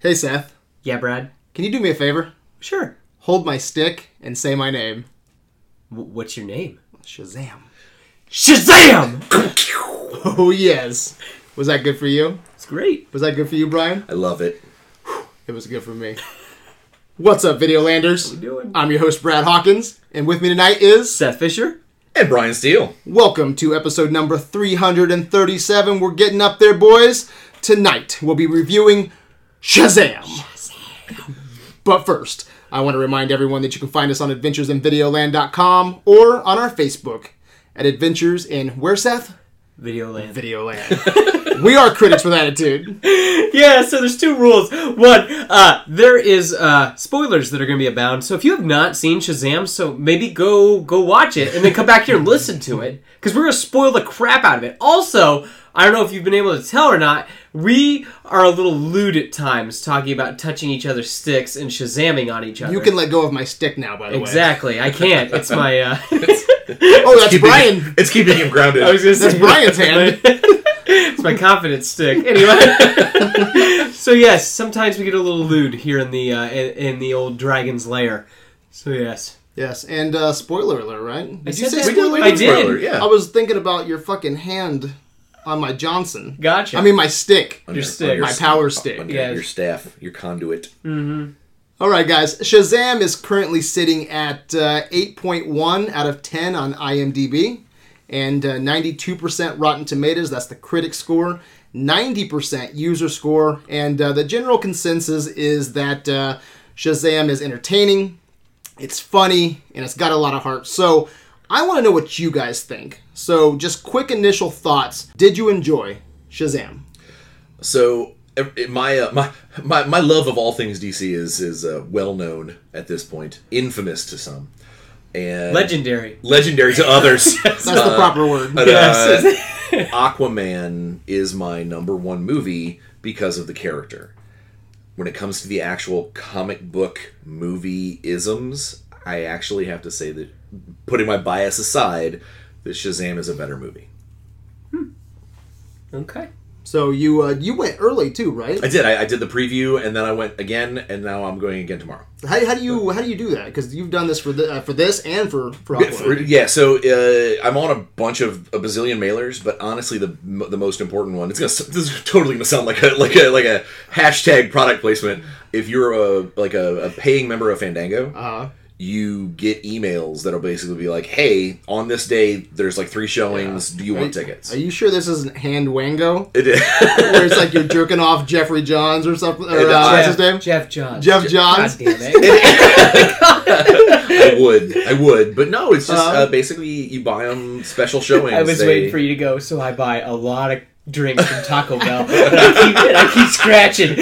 Hey Seth, Yeah, Brad. can you do me a favor? Sure. Hold my stick and say my name. W- what's your name? Shazam. Shazam! Oh yes. Was that good for you? it's great. Was that good for you, Brian? I love it. It was good for me. What's up, Videolanders? doing? I'm your host, Brad Hawkins, and with me tonight is Seth Fisher. And Brian Steele. Welcome to episode number 337. We're getting up there, boys. Tonight, we'll be reviewing Shazam. But first, I want to remind everyone that you can find us on adventuresinvideoland.com or on our Facebook at Adventures in where, Seth? Videoland. Videoland. we are critics with attitude. yeah, so there's two rules. One, uh, there is uh, spoilers that are going to be abound. So if you have not seen Shazam, so maybe go go watch it and then come back here and listen to it because we're going to spoil the crap out of it. Also, I don't know if you've been able to tell or not. We are a little lewd at times, talking about touching each other's sticks and shazamming on each other. You can let go of my stick now, by the way. exactly. I can't. It's my. Uh, Oh, that's Keeping- Brian. It's keeping him grounded. I was gonna say That's Brian's hand. it's my confidence stick. Anyway, so yes, sometimes we get a little lewd here in the uh, in, in the old dragon's lair. So yes, Yes, and uh, spoiler alert, right? Did you say that. We did- spoiler we I alert? did. spoiler, yeah. I was thinking about your fucking hand on my Johnson. gotcha. I mean, my stick. On your stick. My power stick. On your, Yeah. your staff, your conduit. All right, guys. Shazam is currently sitting at uh, 8.1 out of 10 on IMDb and uh, 92% Rotten Tomatoes. That's the critic score. 90% user score. And uh, the general consensus is that uh, Shazam is entertaining, it's funny, and it's got a lot of heart. So I want to know what you guys think. So, just quick initial thoughts. Did you enjoy Shazam? So my, uh, my my my love of all things DC is is uh, well known at this point, infamous to some, and legendary. legendary to others. That's the proper word. But, Yes. uh, Aquaman is my number one movie because of the character. When it comes to the actual comic book movie isms, I actually have to say that, putting my bias aside, that Shazam is a better movie. Okay. So, you uh, you went early too, right? I did. I, I did the preview, and then I went again, and now I'm going again tomorrow. How, how do you how do you do that? Because you've done this for the, uh, for this and for for Yeah, for- yeah, so uh, I'm on a bunch of a bazillion mailers, but honestly, the the most important one. It's gonna this is totally gonna sound like a like a like a hashtag product placement. If you're a like a, a paying member of Fandango, Uh, you get emails that'll basically be like, "Hey, on this day, there's like three showings. Do you are want you- tickets?" Are you sure this isn't hand wango? It is. Where it's like you're jerking off Geoffrey Johns or something? Or, It- uh, uh, what's his name? Geoff Johns. Geoff God Johns. damn it. I would, I would, but no. It's just Uh-huh. uh, basically you buy them special showings. I was They- waiting for you to go, so I buy a lot of drinks from Taco Bell. And I keep, I keep scratching.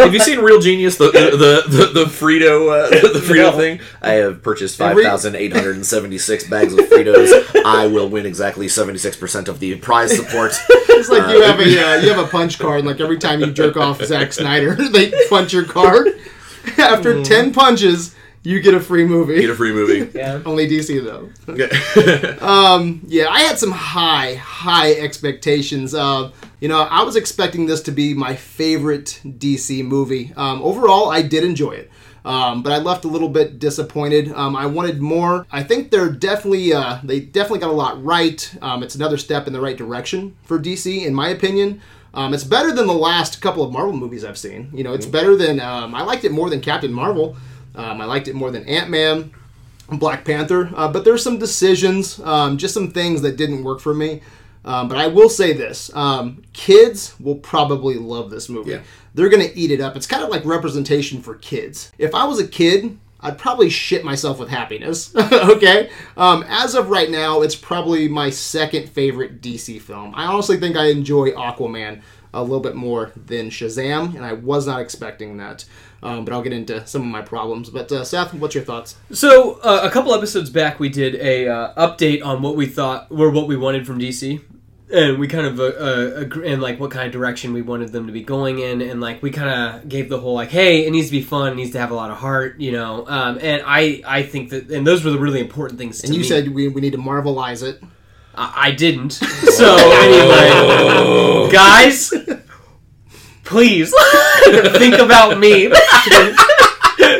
Have you seen Real Genius? The the the, the Frito uh, the Frito No. thing. I have purchased five Every- thousand eight hundred and seventy six bags of Fritos. I will win exactly seventy six percent of the prize support. It's like you have a uh, you have a punch card. Like every time you jerk off Zack Snyder, they punch your card. After ten punches, you get a free movie. Get a free movie. yeah. Only DC though. Okay. Um, yeah, I had some high, high expectations. Uh, you know, I was expecting this to be my favorite DC movie. Um, overall, I did enjoy it. Um, but I left a little bit disappointed. Um, I wanted more. I think they're definitely uh, they definitely got a lot right. Um, it's another step in the right direction for DC, in my opinion. Um, it's better than the last couple of Marvel movies I've seen. You know, it's better than um, I liked it more than Captain Marvel. Um, I liked it more than Ant Man. Black Panther. Uh, but there's some decisions, um, just some things that didn't work for me. Um, but I will say this: um, kids will probably love this movie. Yeah. They're gonna eat it up. It's kind of like representation for kids. If I was a kid, I'd probably shit myself with happiness. okay. Um, as of right now, it's probably my second favorite DC film. I honestly think I enjoy Aquaman a little bit more than Shazam, and I was not expecting that. Um, but I'll get into some of my problems. But uh, Seth, what's your thoughts? So uh, a couple episodes back, we did a uh, update on what we thought were what we wanted from DC, and we kind of uh, uh, agree, and like what kind of direction we wanted them to be going in, and like we kind of gave the whole like, hey, it needs to be fun, it needs to have a lot of heart, you know. Um, and I I think that, and those were the really important things. And you me. said we, we need to marvelize it. I, I didn't. So anyway, guys, please think about me.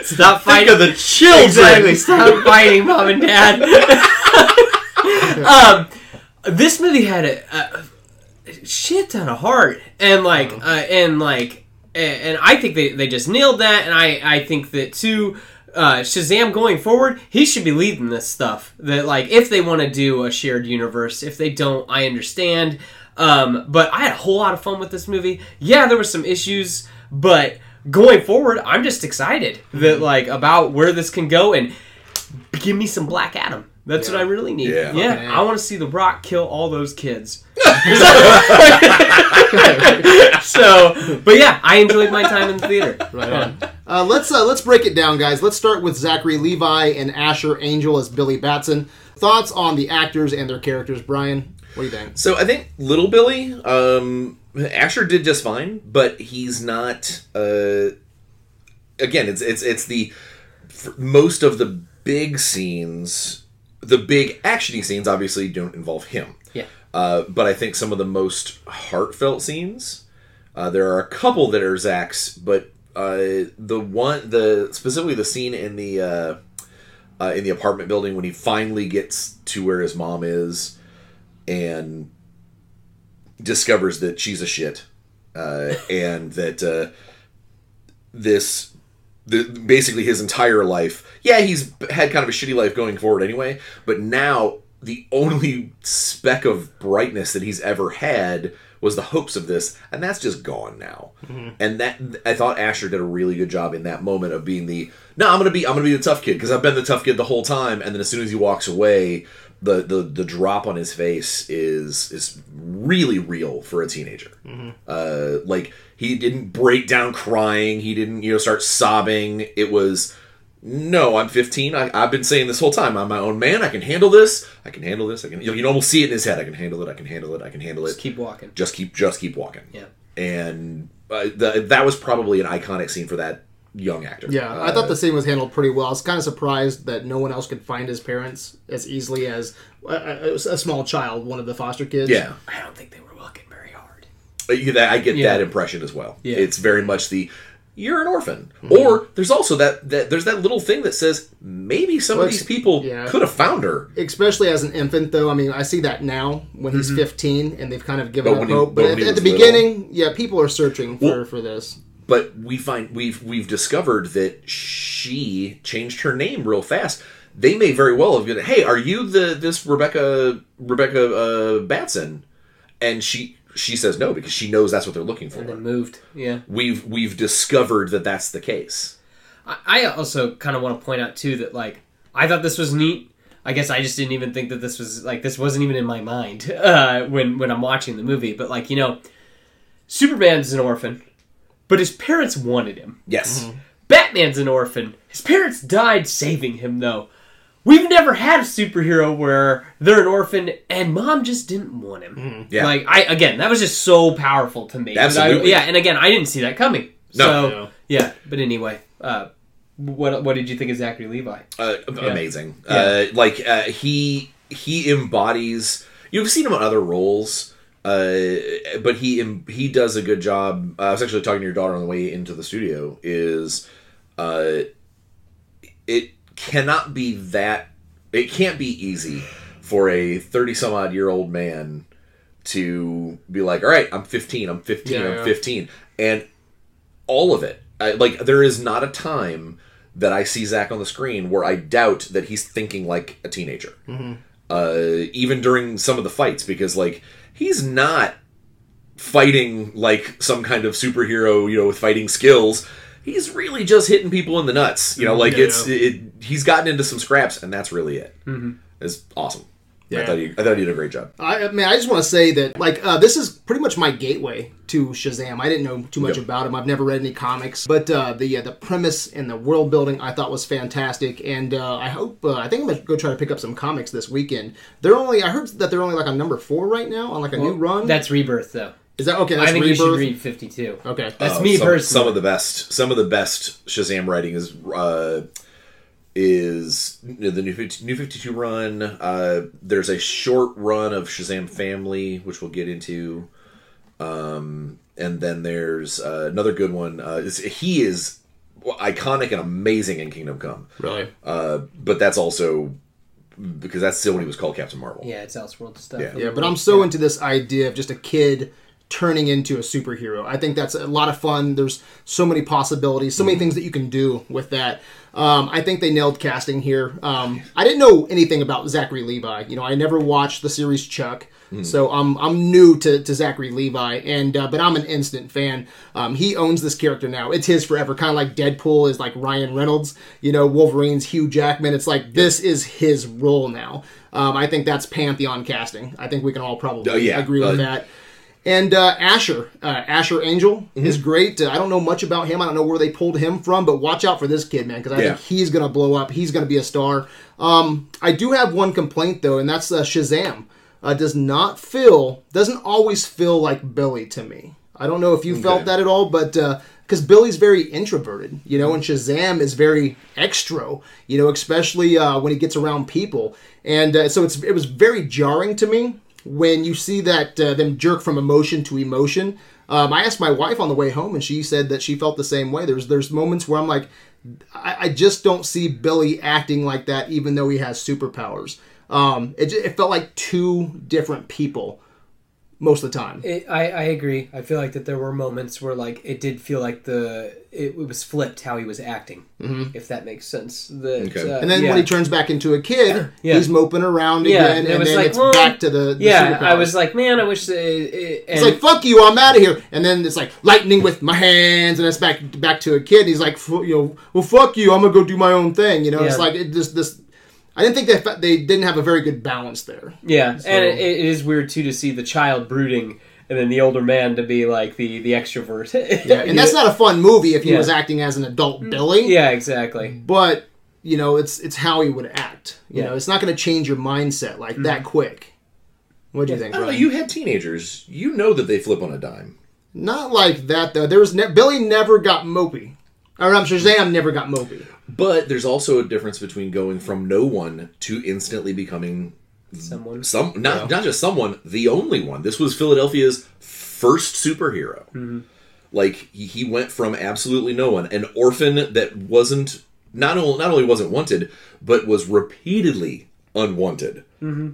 Stop Think fighting of the children. Exactly. Stop fighting, mom and dad. um, this movie had a, a shit ton of heart, and like, uh, and like, and, and I think they, they just nailed that, and I I think that too. Uh, Shazam going forward, he should be leading this stuff. That like, if they want to do a shared universe, if they don't, I understand. Um, but I had a whole lot of fun with this movie. Yeah, there were some issues, but going forward, I'm just excited that like about where this can go and give me some Black Adam. That's what I really need. Yeah. Yeah, Okay. I want to see The Rock kill all those kids. so, but yeah, I enjoyed my time in the theater. Right on. Uh, let's uh, let's break it down, guys. Let's start with Zachary Levi and Asher Angel as Billy Batson. Thoughts on the actors and their characters, Brian? What do you think? So I think Little Billy, um, Asher did just fine, but he's not. Uh, again, it's it's it's the most of the big scenes, the big actiony scenes, obviously don't involve him. Yeah. Uh, but I think some of the most heartfelt scenes, uh, there are a couple that are Zach's, but uh, the one, the specifically the scene in the uh, uh, in the apartment building when he finally gets to where his mom is, and discovers that she's a shit, uh, and that uh, this the, basically his entire life. Yeah, he's had kind of a shitty life going forward anyway, but now the only speck of brightness that he's ever had was the hopes of this, and that's just gone now. And that I thought Asher did a really good job in that moment of being the no, I'm gonna be I'm gonna be the tough kid because I've been the tough kid the whole time, and then as soon as he walks away. The, the, the drop on his face is is really real for a teenager uh, like he didn't break down crying. He didn't you know start sobbing. It was no i'm 15 I, i've been saying this whole time i'm my own man. I can handle this. I can handle this. I can you know, you can almost see it in his head. I can handle it. I can handle it. I can handle it. Just keep walking. just keep just keep walking. Yeah. and uh, the, that was probably an iconic scene for that young actor. Yeah, I Uh, thought the scene was handled pretty well. I was kind of surprised that no one else could find his parents as easily as a, a, a small child, one of the foster kids. yeah. I don't think they were looking very hard. Uh, you- that- I get Yeah. that impression as well. Yeah. It's very much the you're an orphan, Mm-hmm. or there's also that, that there's that little thing that says maybe some Well, of these people yeah. could have found her. Especially as an infant, though. I mean, I see that now when he's 15 and they've kind of given But up he- hope. but But at, at the was little- beginning, yeah, people are searching for, Well- for this. But we find we've we've discovered that she changed her name real fast. They may very well have been, hey, are you the this Rebecca Rebecca uh, Batson? And she she says no because she knows that's what they're looking for. And then moved. Yeah. We've we've discovered that that's the case. I- I also kind of want to point out too that like I thought this was neat. I guess I just didn't even think that this was like this wasn't even in my mind uh, when when I'm watching the movie. But like you know, Superman's an orphan, but his parents wanted him. Yes. Batman's an orphan. His parents died saving him though. We've never had a superhero where they're an orphan and mom just didn't want him. Yeah. Like I again, that was just so powerful to me. that I- Absolutely. yeah, and again, I didn't see that coming. No. So No. yeah, but anyway, uh, what what did you think of Zachary Levi? uh, amazing. Uh, like uh, he he embodies. You've seen him in other roles, uh, but he em- he does a good job. Uh, I was actually talking to your daughter on the way into the studio. Is uh, it cannot be that it can't be easy for a thirty some odd year old man to be like, all right, I'm 15, I'm 15, Yeah, I'm yeah. 15, and all of it. I, like there is not a time that I see Zach on the screen where I doubt that he's thinking like a teenager. Uh, even during some of the fights, because like he's not fighting like some kind of superhero, you know, with fighting skills. He's really just hitting people in the nuts. You know, like Yeah. it's it, he's gotten into some scraps, and that's really it. It's awesome. I Yeah. thought he I thought he did a great job. I, I mean, I just want to say that, like, uh, this is pretty much my gateway to Shazam. I didn't know too much Yep. about him. I've never read any comics, but uh, the uh, the premise and the world building I thought was fantastic. And uh, I hope uh, I think I'm gonna go try to pick up some comics this weekend. They're only I heard that they're only like on number four right now on like a new run. That's Rebirth, though. Is that okay? That's I think you should read 52. Okay, That's Uh, me some, personally. Some of the best, some of the best Shazam writing is uh, is the new 50, new Fifty Two run. Uh, there's a short run of Shazam Family, which we'll get into, um, and then there's uh, another good one. Uh, is- he is iconic and amazing in Kingdom Come, Really? uh, but that's also because that's still when he was called Captain Marvel. Yeah, it's Elseworld stuff. Yeah. Yeah, but I'm so into this idea of just a kid turning into a superhero. I think that's a lot of fun. There's so many possibilities, so many things that you can do with that. Um, I think they nailed casting here. Um, I didn't know anything about Zachary Levi. You know, I never watched the series Chuck, so I'm I'm new to, to Zachary Levi, and uh, but I'm an instant fan. Um, he owns this character now. It's his forever. Kind of like Deadpool is like Ryan Reynolds. You know, Wolverine's Hugh Jackman. It's like this is his role now. Um, I think that's pantheon casting. I think we can all probably Oh, yeah. agree with Uh, that. And uh, Asher, uh, Asher Angel Mm-hmm. is great. Uh, I don't know much about him. I don't know where they pulled him from, but watch out for this kid, man, because I Yeah. think he's gonna blow up. He's gonna be a star. Um, I do have one complaint though, and that's uh, Shazam. Uh, does not feel, doesn't always feel like Billy to me. I don't know if you felt that at all, but because Billy's very introverted, you know, and Shazam is very extro, you know, especially uh, when he gets around people, and uh, so it's it was very jarring to me when you see that uh, them jerk from emotion to emotion. Um, I asked my wife on the way home, and she said that she felt the same way. There's there's moments where I'm like, I, I just don't see Billy acting like that, even though he has superpowers. Um, it, it felt like two different people most of the time. It, I, I agree. I feel like that there were moments where like it did feel like the it, was flipped how he was acting, if that makes sense. That, Okay. uh, Mm-hmm. And then yeah. when he turns back into a kid, Yeah. he's moping around Yeah, again, and it and then like, it's well, back to the, the yeah, I was like, man, I wish. It, and, It's like fuck you, I'm out of here. And then it's like lightning with my hands, and it's back back to a kid. He's like, "Fu- you know, well, fuck you, I'm gonna go do my own thing. You know, it's like it just this. I didn't think they fa- they didn't have a very good balance there. yeah, So- and it, it is weird too to see the child brooding. And then the older man to be like the the extrovert. Yeah, and that's not a fun movie if he Yeah. was acting as an adult Billy. Yeah, exactly. but you know, it's it's how he would act. You Yeah. Mm-hmm. know, it's not going to change your mindset like that quick. What do you think? I know. You had teenagers. You know that they flip on a dime. Not like that though. There was ne- Billy never got mopey. Or I'm sure Shazam never got mopey. But there's also a difference between going from no one to instantly becoming Someone. some not not just someone, the only one. This was Philadelphia's first superhero. Mm-hmm. Like he, he went from absolutely no one, an orphan that wasn't not only not only wasn't wanted, but was repeatedly unwanted, mm-hmm.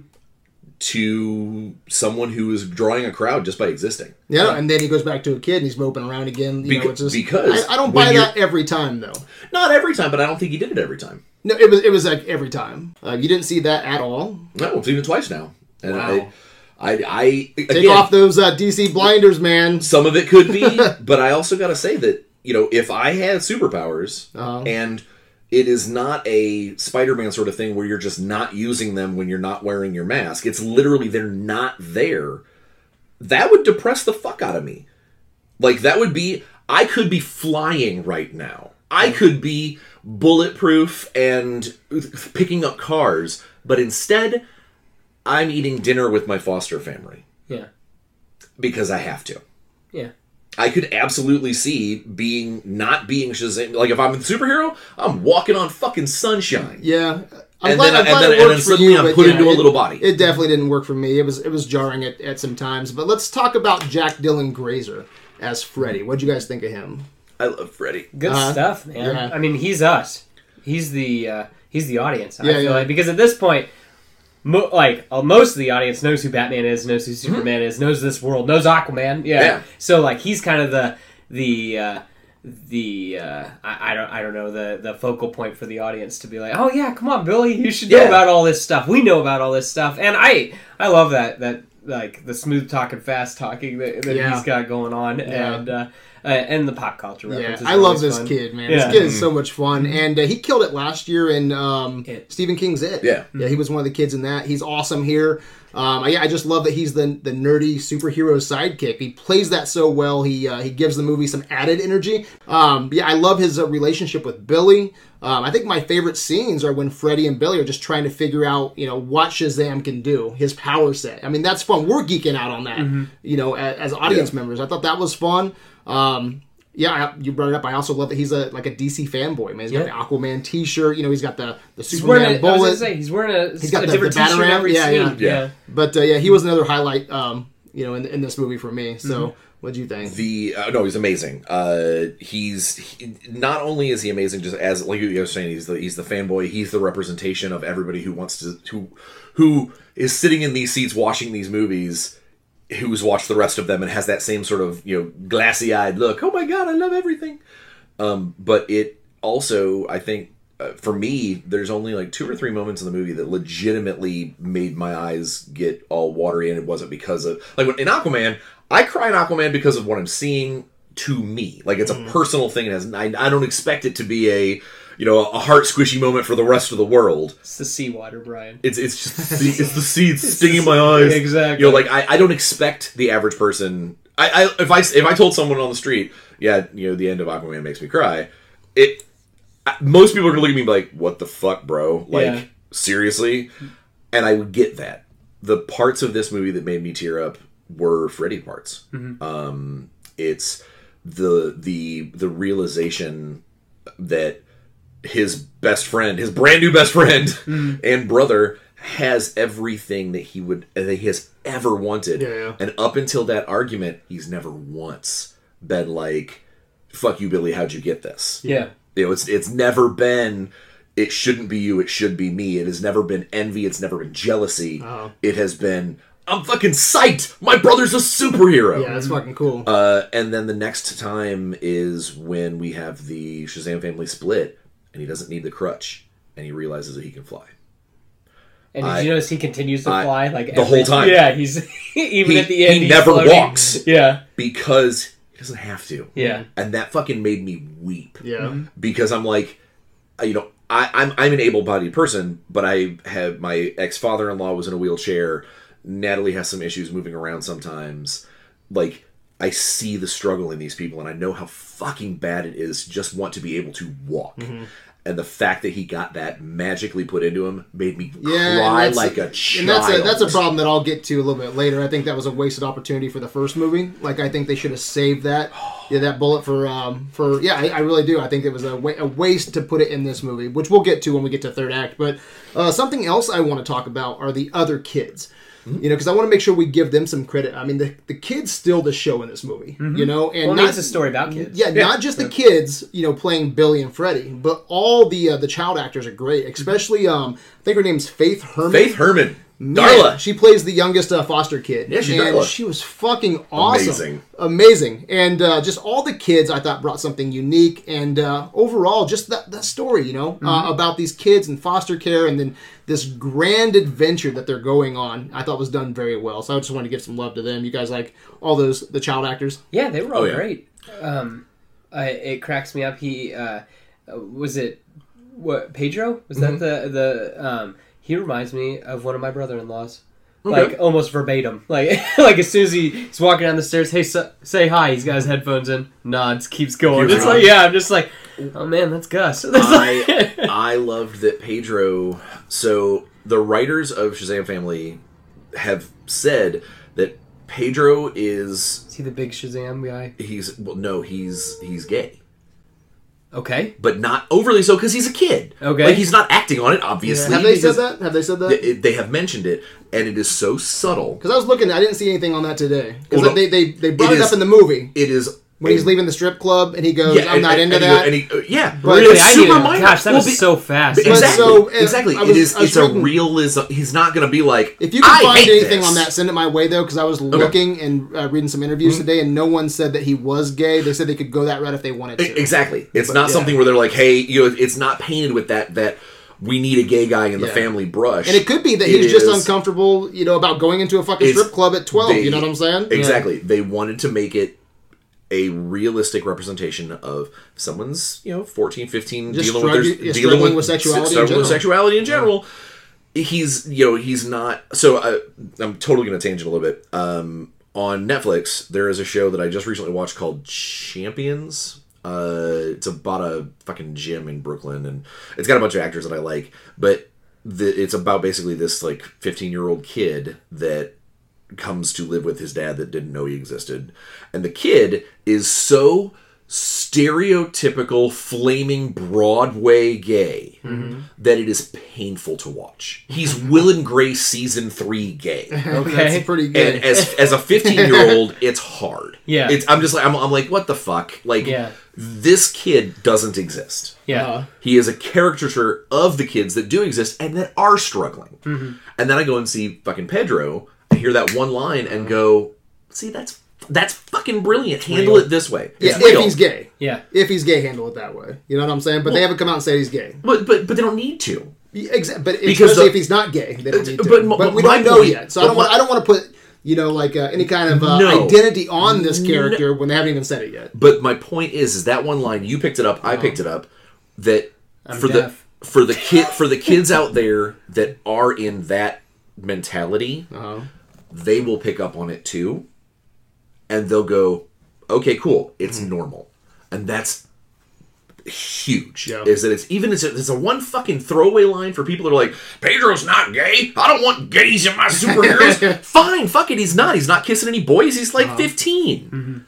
To someone who is drawing a crowd just by existing. Yeah, and then he goes back to a kid and he's moping around again. You know, it's just, because I, I don't buy that every time though. Not every time, but I don't think he did it every time. No, it was it was like every time. Uh, you didn't see that at all. No, it's even twice now. And Wow. I, I, I Take off those uh, DC blinders, man. Some of it could be, but I also got to say that you know if I had superpowers Uh-huh. and it is not a Spider-Man sort of thing where you're just not using them when you're not wearing your mask. It's literally they're not there. That would depress the fuck out of me. Like that would be I could be flying right now. I could be bulletproof and picking up cars, but instead I'm eating dinner with my foster family Yeah. because I have to. Yeah. I could absolutely see being not being Shazam. Like if I'm a superhero, I'm walking on fucking sunshine. Yeah. I'm And glad, then- I'm and then- it and then suddenly you, I'm put yeah, into a little body. It definitely didn't work for me. It was it was jarring at, at some times. But let's talk about Jack Dylan Grazer as Freddy. What'd you guys think of him? I love Freddy. Good Uh-huh. stuff, man. Yeah. I mean, he's us. He's the uh, he's the audience. I Yeah, feel yeah. like because at this point, mo- like uh, most of the audience knows who Batman is, knows who Mm-hmm. Superman is, knows this world, knows Aquaman. Yeah. Yeah. So like he's kind of the the uh, the uh, I, I don't I don't know the the focal point for the audience to be like, oh yeah, come on, Billy, you should know Yeah. about all this stuff. We know about all this stuff, and I I love that that like the smooth talking, fast talking that, that Yeah. he's got going on, Yeah. and uh, and the pop culture Yeah. I love this fun. kid, man. Yeah. This kid is so much fun, and uh, he killed it last year in um, Stephen King's It. Yeah. yeah, he was one of the kids in that. He's awesome here. Um, I, I just love that he's the the nerdy superhero sidekick. He plays that so well. He uh, he gives the movie some added energy. Um, yeah, I love his uh, relationship with Billy. Um, I think my favorite scenes are when Freddy and Billy are just trying to figure out, you know, what Shazam can do, his power set. I mean, that's fun. We're geeking out on that, you know, as, as audience Yeah. members. I thought that was fun. Um, yeah, I, you brought it up. I also love that he's a like a DC fanboy. Man, he's got the Aquaman T-shirt. You know, he's got the the He's wearing Superman a, I was bullet. gonna say he's wearing a, He's got a the- different the t-shirt every Yeah, scene. yeah. Yeah. But uh, yeah, he was another highlight. Um, you know, in, in this movie for me. So, what do you think? The uh, no, he's amazing. Uh, he's he, not only is he amazing, just as like you were saying, he's the he's the fanboy. He's the representation of everybody who wants to who who is sitting in these seats watching these movies, who's watched the rest of them and has that same sort of you know glassy eyed look. Oh my god, I love everything. Um, but it also, I think, uh, for me, there's only like two or three moments in the movie that legitimately made my eyes get all watery, and it wasn't because of like when, in Aquaman. I cry in Aquaman because of what I'm seeing to me. Like it's a personal thing. It has I, I don't expect it to be a you know a heart squishy moment for the rest of the world. It's the seawater, Brian. It's it's just the, it's the seeds stinging my eyes. Exactly. You know, like I, I don't expect the average person. I, I if I if I told someone on the street, yeah, you know, the end of Aquaman makes me cry. It I- most people are gonna look at me and be like, "What the fuck, bro? Like Yeah. seriously?" And I would get that. The parts of this movie that made me tear up were Freddy parts. Um, it's the the the realization that his best friend, his brand new best friend and brother, has everything that he would that he has ever wanted. Yeah, yeah. And up until that argument, he's never once been like, "Fuck you, Billy. How'd you get this?" Yeah. You know, it's it's never been. It shouldn't be you. It should be me. It has never been envy. It's never been jealousy. Oh. It has been. I'm fucking psyched. My brother's a superhero. Yeah, that's fucking cool. Uh, and then the next time is when we have the Shazam family split, and he doesn't need the crutch, and he realizes that he can fly. And did I- you notice he continues to I- fly like the whole time. Yeah, he's even He- at the end. he he's never floating. walks. Yeah, because he doesn't have to. yeah. And that fucking made me weep yeah. because I'm like, uh, you know, I, I'm I'm an able-bodied person, but I have my ex-father-in-law was in a wheelchair. Natalie has some issues moving around sometimes. Like I see the struggle in these people, and I know how fucking bad it is to just want to be able to walk. And the fact that he got that magically put into him made me Yeah, cry like a child. And that's a that's a problem that I'll get to a little bit later. I think that was a wasted opportunity for the first movie. Like I think they should have saved that, oh, yeah, that bullet for um for yeah. I, I really do. I think it was a, wa- a waste to put it in this movie, which we'll get to when we get to third act. But uh, something else I want to talk about are the other kids. You know, because I want to make sure we give them some credit. I mean, the, the kids steal the show in this movie. You know, and Well, not- it's a story about kids. yeah, not just the kids, you know, playing Billy and Freddie, but all the uh, the child actors are great. Especially, um, I think her name's Faith Herman. Faith Herman, Man, Darla. she plays the youngest uh, foster kid. Yeah, she's and Darla. she was fucking awesome, Amazing. amazing, and uh, just all the kids I thought brought something unique, and uh, overall, just that that story, you know, Mm-hmm. uh, about these kids in foster care, and then this grand adventure that they're going on, I thought was done very well. So I just wanted to give some love to them. You guys like all those the child actors? Yeah, they were all Oh, yeah. great. Um, I, it cracks me up. He uh, uh, was it what Pedro was Mm-hmm. that the the um, he reminds me of one of my brother-in-laws. Like almost verbatim. Like like as soon as he, he's walking down the stairs, hey, so, say hi. He's got his headphones in, nods, keeps going. Keeps it's like yeah, I'm just like, oh man, that's Gus. That's I like- I loved that Pedro. So the writers of Shazam Family have said that Pedro is Is he the big Shazam guy? he's well no he's he's gay Okay. but not overly so because he's a kid Okay. like he's not acting on it obviously Have they said that? Have they said that? They, they have mentioned it and it is so subtle Because I was looking, I didn't see anything on that today. Because Well, no, they, they they brought it it, is- up in the movie it is when he's leaving the strip club and he goes, yeah, "I'm not and- into and he that." and he, uh, yeah But- it's Really, I need super minor. Gosh, that Well, was be- so fast. But exactly so, exactly I was- is I was it's a realism he's not going to be like If you can "I find anything this." on that, send it my way though, because I was looking and uh, reading some interviews Hmm? today, and no one said that he was gay. They said they could go that route if they wanted to. Exactly. It's not yeah. something where they're like, "Hey, you know," it's not painted with that that we need a gay guy in the Yeah. family brush. And it could be that It he's just uncomfortable, you know, about going into a fucking strip club at twelve. they- you know what I'm saying? Exactly. They wanted to make it a realistic representation of someone's, you know, 14, 15 Just dealing strugg- with yeah, their, dealing with, with sexuality in with general. sexuality in general. He's, you know, he's not. So I, I'm totally going to tangent a little bit. Um, on Netflix, there is a show that I just recently watched called Champions. Uh, it's about a fucking gym in Brooklyn, and it's got a bunch of actors that I like. But the, it's about basically this like 15 year old kid that comes to live with his dad that didn't know he existed, and the kid is so stereotypical flaming Broadway gay that it is painful to watch. He's Will and Grace season three gay. Okay. That's pretty good. And as as a 15 year old, it's hard. Yeah. It's I'm just like I'm, I'm like what the fuck? Like Yeah. this kid doesn't exist. Yeah. Uh, He is a caricature of the kids that do exist and that are struggling. Mm-hmm. And then I go and see fucking Pedro. I hear that one line and go, "See, that's that's fucking brilliant. Handle real. it this way. yeah, It's if he's gay. Yeah. If he's gay, handle it that way. You know what I'm saying? But they haven't come out and said he's gay. But but but they don't need to. Yeah, Exa- but Because especially the- if he's not gay, they don't need to. But But, m- we don't know point- yet, so I don't want. I don't want to put you know like uh, any kind of uh, No. identity on this character when they haven't even said it yet. But my point is, is that one line you picked it up, I picked it up. That I'm for deaf. the for the kid for the kids out there that are in that mentality, Uh-huh. They will pick up on it too, and they'll go, "Okay, cool, it's Mm-hmm. normal," and that's huge. Yeah. Is that it's even it's a, it's a one fucking throwaway line for people that are like, "Pedro's not gay. I don't want gays in my superheroes." Fine, fuck it, he's not. He's not kissing any boys. He's like 15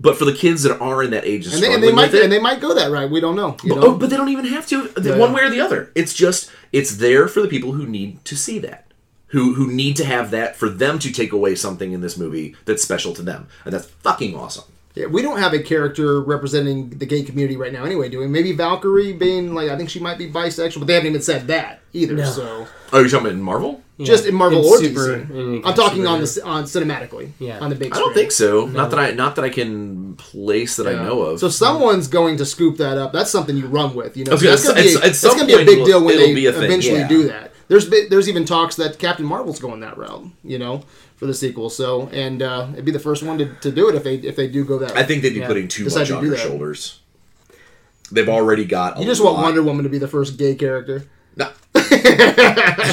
But for the kids that are in that age of Uh-huh. And they, and they might it, and they might go that right. We don't know. You but, know? oh, but they don't even have to Yeah. one way or the other. It's just it's there for the people who need to see that, who who need to have that for them to take away something in this movie that's special to them, and that's fucking awesome. Yeah, we don't have a character representing the gay community right now, anyway, do we? Maybe Valkyrie being like, I think she might be bisexual, but they haven't even said that either. No. So Oh, you're talking about in Marvel? just in Marvel In or super- DC. in I'm talking super- on the on cinematically, Yeah. on the big. I don't think so. Not that I not that I can place that I know of. So someone's going to scoop that up. That's something you run with. You know, Okay, that's going to be, at- at that's gonna be a big deal when they be a thing, eventually yeah. do that. There's been, there's even talks that Captain Marvel's going that route. You know, for the sequel. So and uh, it'd be the first one to, to do it if they if they do go that. I think they'd be Yeah. putting too Decide much to on do her that. shoulders. They've already got. A you just want Wonder Woman to be the first gay character. No.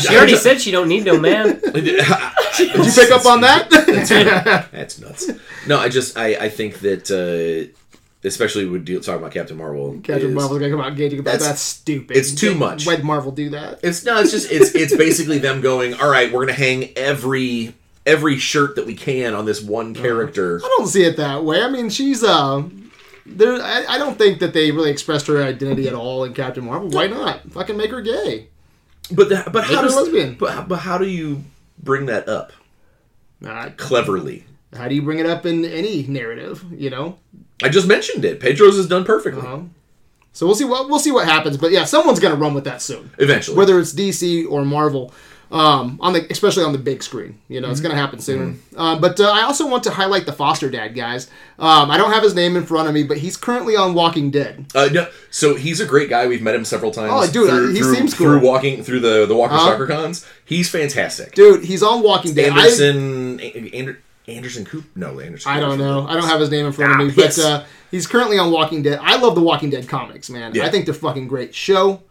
She already said she don't need no man. Did you pick up on that? That's nuts. No, I just I I think that uh, especially with deal, talking about Captain Marvel. Captain is- Marvel's gonna come out and gay. That's, That's- that's stupid. it's too much. Why'd Marvel do that? It's no, it's just it's it's basically them going. All right, we're gonna hang every every shirt that we can on this one character. I don't see it that way. I mean, she's uh, there. I, I don't think that they really expressed her identity at all in Captain Marvel. Why not? Fucking make her gay. But the, but how her does lesbian. but but how do you bring that up Uh, cleverly? how do you bring it up in any narrative? You know. I just mentioned it. Pedro's is done perfectly. Uh-huh. So we'll see what we'll see what happens. But yeah, someone's gonna run with that soon. Eventually, whether it's DC or Marvel, um, on the especially on the big screen. You know, it's Mm-hmm. going to happen soon. Uh, but uh, I also want to highlight the foster dad, guys. Um, I don't have his name in front of me, but he's currently on Walking Dead. Uh, no, so he's a great guy. We've met him several times. Oh, dude, through, he through, seems cool. through walking through the the Walker Uh-huh. Stalker Cons. He's fantastic. Dude, he's on Walking Dead. Anderson, A- Ander, Anderson Coop? No, Anderson. I don't know. I don't have his name in front Ah, of me, but piss. uh, he's currently on Walking Dead. I love the Walking Dead comics, man. Yeah. I think they're fucking great. Show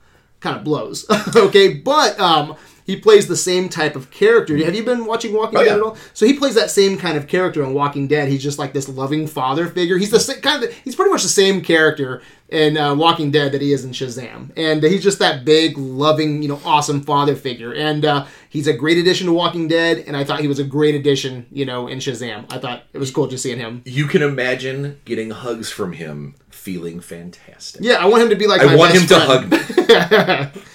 kind of blows, okay, but um, he plays the same type of character. Have you been watching Walking Oh, Dead yeah. at all? So he plays that same kind of character in Walking Dead. He's just like this loving father figure. He's the sa- kind of he's pretty much the same character in uh, Walking Dead that he is in Shazam, and he's just that big, loving, you know, awesome father figure. And uh, he's a great addition to Walking Dead, and I thought he was a great addition, you know, in Shazam. I thought it was cool just seeing him. You can imagine getting hugs from him, feeling fantastic. Yeah, I want him to be like. I want him best to hug me.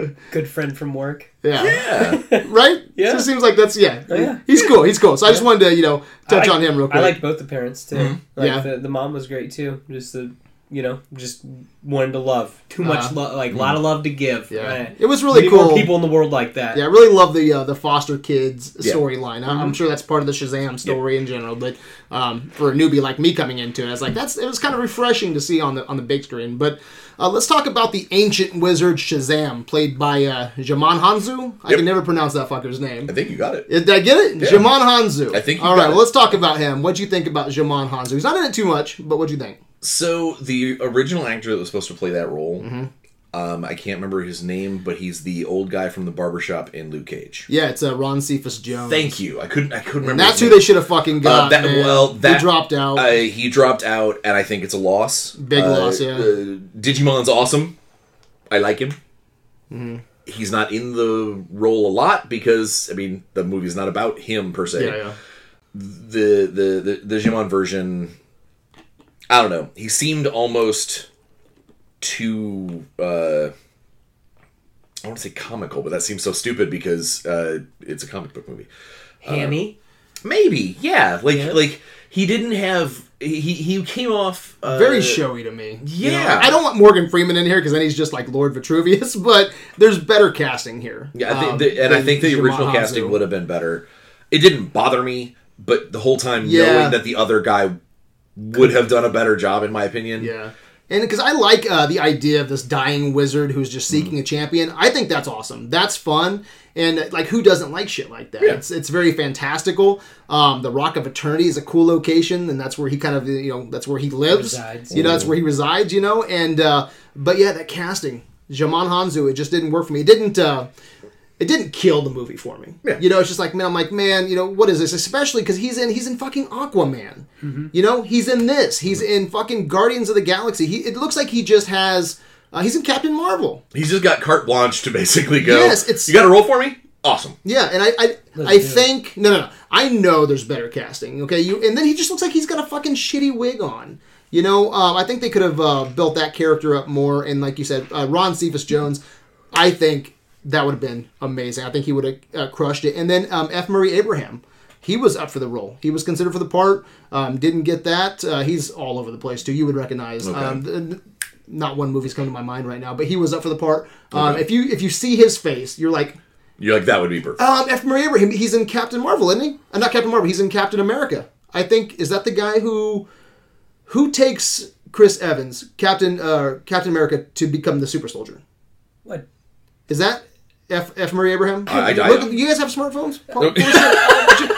Good friend from work. Yeah. Yeah. right. Yeah. So it seems like that's yeah. Oh, yeah. He's cool. He's cool. So I just wanted to you know touch I on him real quick. I liked both the parents too. Mm-hmm. Like Yeah. the, the mom was great too. Just the you know, just wanted to love. Too much Uh-huh. love, like a lot of love to give. yeah. Right. It was really need cool. more people in the world like that. Yeah, I really love the uh, the foster kids Yeah. storyline. I- Mm-hmm. I'm sure that's part of the Shazam story in general. But um, for a newbie like me coming into it, I was like, that's it was kind of refreshing to see on the on the big screen. But uh, let's talk about the ancient wizard Shazam, played by uh, Djimon Hounsou. I Yep. can never pronounce that fucker's name. I think you got it. Did I get it? Yeah. Djimon Hounsou. I think you All got right. it. Well, let's talk about him. What'd you think about Djimon Hounsou? He's not in it too much, but what'd you think? So the original actor that was supposed to play that role, Mm-hmm. um, I can't remember his name, but he's the old guy from the barbershop in Luke Cage. Yeah, it's uh, Ron Cephas Jones. Thank you. I couldn't. I couldn't remember. And that's who name. they should have fucking got. Uh, that- well, that- dropped out. Uh, he dropped out, and I think it's a loss. Big Uh, loss, yeah. uh, Djimon's awesome. I like him. Mm-hmm. He's not in the role a lot because I mean the movie's not about him per se. yeah, yeah. The the the the Djimon version I don't know. He seemed almost too. Uh, I want to say comical, but that seems so stupid because uh, it's a comic book movie. Hammy. Maybe, yeah. Like, Yeah. like he didn't have. He he came off uh, Very showy to me. You know, yeah. I don't want Morgan Freeman in here because then he's just like Lord Vitruvius. But there's better casting here. Yeah, I think um, the, and I think the Jim original Hounsou. casting would have been better. It didn't bother me, but the whole time Yeah. knowing that the other guy would have done a better job, in my opinion. Yeah. And because I like uh, the idea of this dying wizard who's just Mm-hmm. seeking a champion, I think that's awesome. That's fun, and uh, like who doesn't like shit like that? Yeah. It's it's very fantastical. Um, the Rock of Eternity is a cool location, and that's where he kind of you know that's where he lives. Resides. You know, that's where he resides. You know, and uh, but yeah, that casting, Djimon Hounsou, it just didn't work for me. It didn't. Uh, it didn't kill the movie for me. Yeah. You know, it's just like man, I'm like man, you know, what is this? Especially because he's in he's in fucking Aquaman. Mm-hmm. You know, he's in this. He's in fucking Guardians of the Galaxy. He it looks like he just has. Uh, he's in Captain Marvel. He's just got carte blanche to basically go. Yes, it's- you got to roll for me. Awesome. Yeah, and I I, I think no no no. I know there's better casting. Okay, you and then he just looks like he's got a fucking shitty wig on. You know, um, I think they could have uh, built that character up more. And like you said, uh, Ron Cephas Jones, I think that would have been amazing. I think he would have uh, crushed it. And then um, F. Murray Abraham, he was up for the role. He was considered for the part. Um, didn't get that. Uh, he's all over the place too. You would recognize. Um, th- th- not one movie's coming to my mind right now, but he was up for the part. Um, If you if you see his face, you're like, You're like that would be perfect. um, F. Murray Abraham, he's in Captain Marvel, isn't he? Uh, not Captain Marvel, he's in Captain America. I think is that the guy who who takes Chris Evans, Captain uh, Captain America, to become the super soldier. What? Is that F. F. Murray Abraham? I- I- Look, you guys have smartphones? Pull- pull this up.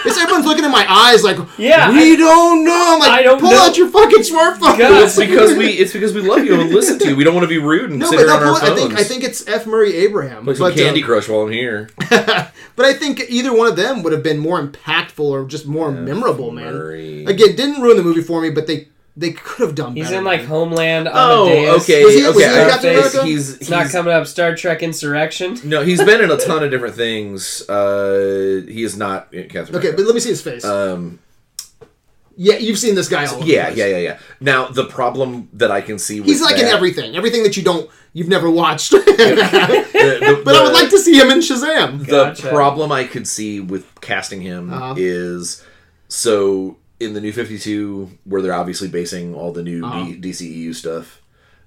it's everyone's looking in my eyes like, Yeah, we I- don't know. I'm like, I don't pull know. out your fucking smartphone. God. it's because we it's because we love you and listen to you. We don't want to be rude and No, sit but here on our pull phones. I think I think it's F. Murray Abraham. Play some but, Candy uh, Crush while I'm here. But I think either one of them would have been more impactful or just more memorable, man. Murray. Again, didn't ruin the movie for me, but they they could have done He's better. in like man. Homeland. Oh, Amadeus. okay, Was he- was okay. he in I- Captain he's- He's, not coming up. Star Trek Insurrection. No, he's been in a ton of different things. Uh, he is not in Captain Okay, America. but let me see his face. um, yeah, you've seen this guy all yeah, yeah, yeah, yeah. Now the problem that I can see with He's like in everything, everything that you don't, you've never watched. the- but the- I would like to see him in Shazam. the problem I could see with casting him Uh-huh. is so in the new 52 where they're obviously basing all the new Uh-huh. D- DCEU stuff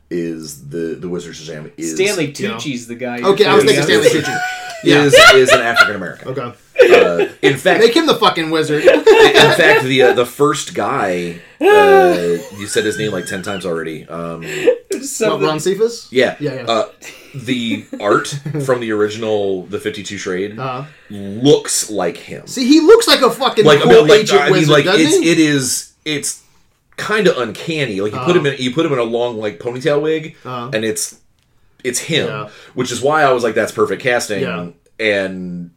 is the the Wizard Shazam is Stanley you know. Tucci's the guy. Okay, I was thinking thinking Stanley. Tucci. Yeah. is is an African American. Okay, Uh, in fact, make him the fucking wizard. in fact, the uh, the first guy uh, you said his name like ten times already. Um, what, Ron Cephas? yeah, Yeah, yeah. Uh, the art from the original the 52 Trade Uh, looks like him. see, he looks like a fucking like, cool I mean, like, ancient I mean, wizard, like doesn't it's he? it is it's kind of uncanny. Like you put him in you put him in a long like ponytail wig, Uh-huh. and it's it's him, Yeah. which is why I was like, that's perfect casting. Yeah. And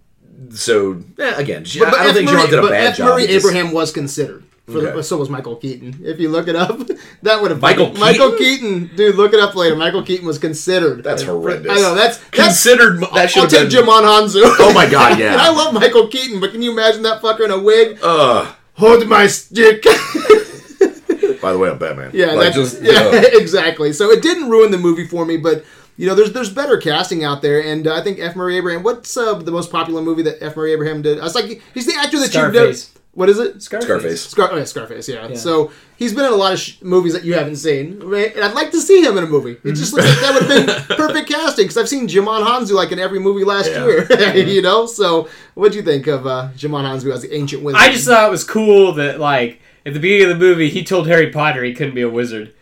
so eh, again, But, but I don't F. think Murray, John did a bad F. job. Murray just- Abraham was considered. For the, so was Michael Keaton. If you look it up, that would have Michael Michael Keaton, dude. Look it up later. Michael Keaton was considered. That's horrendous. I know that's that's. considered. That should I'll take been. Djimon Hounsou. Oh my God, yeah. and I love Michael Keaton, but can you imagine that fucker in a wig? Ugh. Hold my stick. by the way, I'm Batman. yeah, Like, that's, just yeah, ugh. exactly. So it didn't ruin the movie for me, but you know, there's there's better casting out there, and uh, I think F. Murray Abraham. What's uh, the most popular movie that F. Murray Abraham did? I was like, he's the actor that you know. Scarface. What is it? Scarface. Scarface. Scar- oh, yeah, Scarface, yeah. Yeah. So he's been in a lot of sh- movies that you haven't seen, right? and I'd like to see him in a movie. It just looks like that would have been perfect casting because I've seen Djimon Hounsou like in every movie last Yeah. year, you know. So what do you think of uh, Djimon Hounsou as the ancient wizard? I just thought it was cool that like at the beginning of the movie he told Harry Potter he couldn't be a wizard.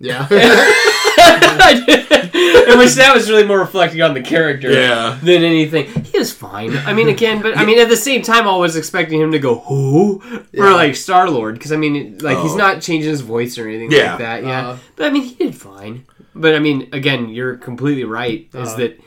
yeah, In which that was really more reflecting on the character Yeah. than anything. He was fine. I mean, again, but I mean, at the same time, I was expecting him to go who for Yeah. like Star Lord because I mean, like he's Oh. not changing his voice or anything Yeah. like that. Yeah, Uh, but I mean, he did fine. But I mean, again, you're completely right. Is Uh. that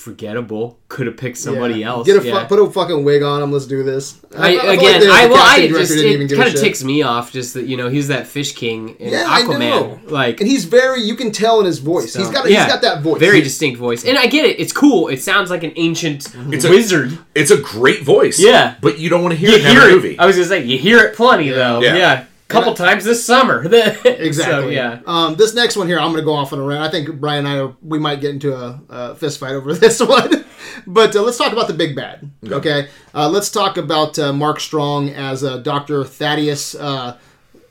forgettable? Could have picked somebody Yeah. else. Get a fu- yeah. put a fucking wig on him. Let's do this. I, feel like again, the- the I well, I just it kind of shit. ticks me off just that you know he's that fish king in Yeah, I know. Aquaman, like and he's very. You can tell in his voice. he's So, got. yeah, he's got that voice. very distinct voice, and I get it. It's cool. It sounds like an ancient It's a- wizard. It's a great voice. Yeah. But you don't want to hear you it in hear a it. movie. I was gonna say you hear it plenty though. Yeah. Yeah. couple times this summer. Exactly. So, yeah. Um, this next one here, I'm going to go off on a rant. I think Brian and I are, we might get into a, a fist fight over this one. but uh, let's talk about the big bad. Okay. Uh, let's talk about uh, Mark Strong as uh, Dr. Thaddeus. Uh,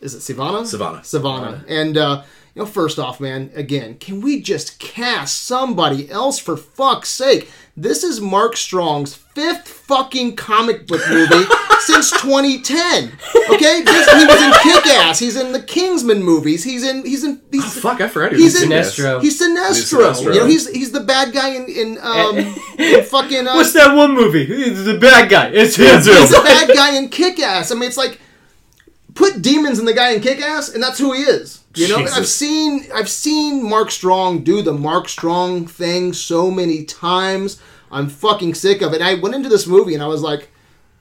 is it Sivana? Sivana. Sivana. And uh, you know, first off, man, again, can we just cast somebody else for fuck's sake? This is Mark Strong's fifth fucking comic book movie since 2010. Okay, this, he was in Kick Ass. He's in the Kingsman movies. He's in. He's in. He's, Oh, Fuck, I forgot. he He's in- Sinestro. He's Sinestro. He's Sinestro. You know, he's he's the bad guy in in um in fucking. Uh, What's that one movie? He's the bad guy. It's He's the bad guy in Kick Ass. I mean, it's like put demons in the guy in Kick Ass, and that's who he is. You know, and I've seen I've seen Mark Strong do the Mark Strong thing so many times. I'm fucking sick of it. I went into this movie and I was like,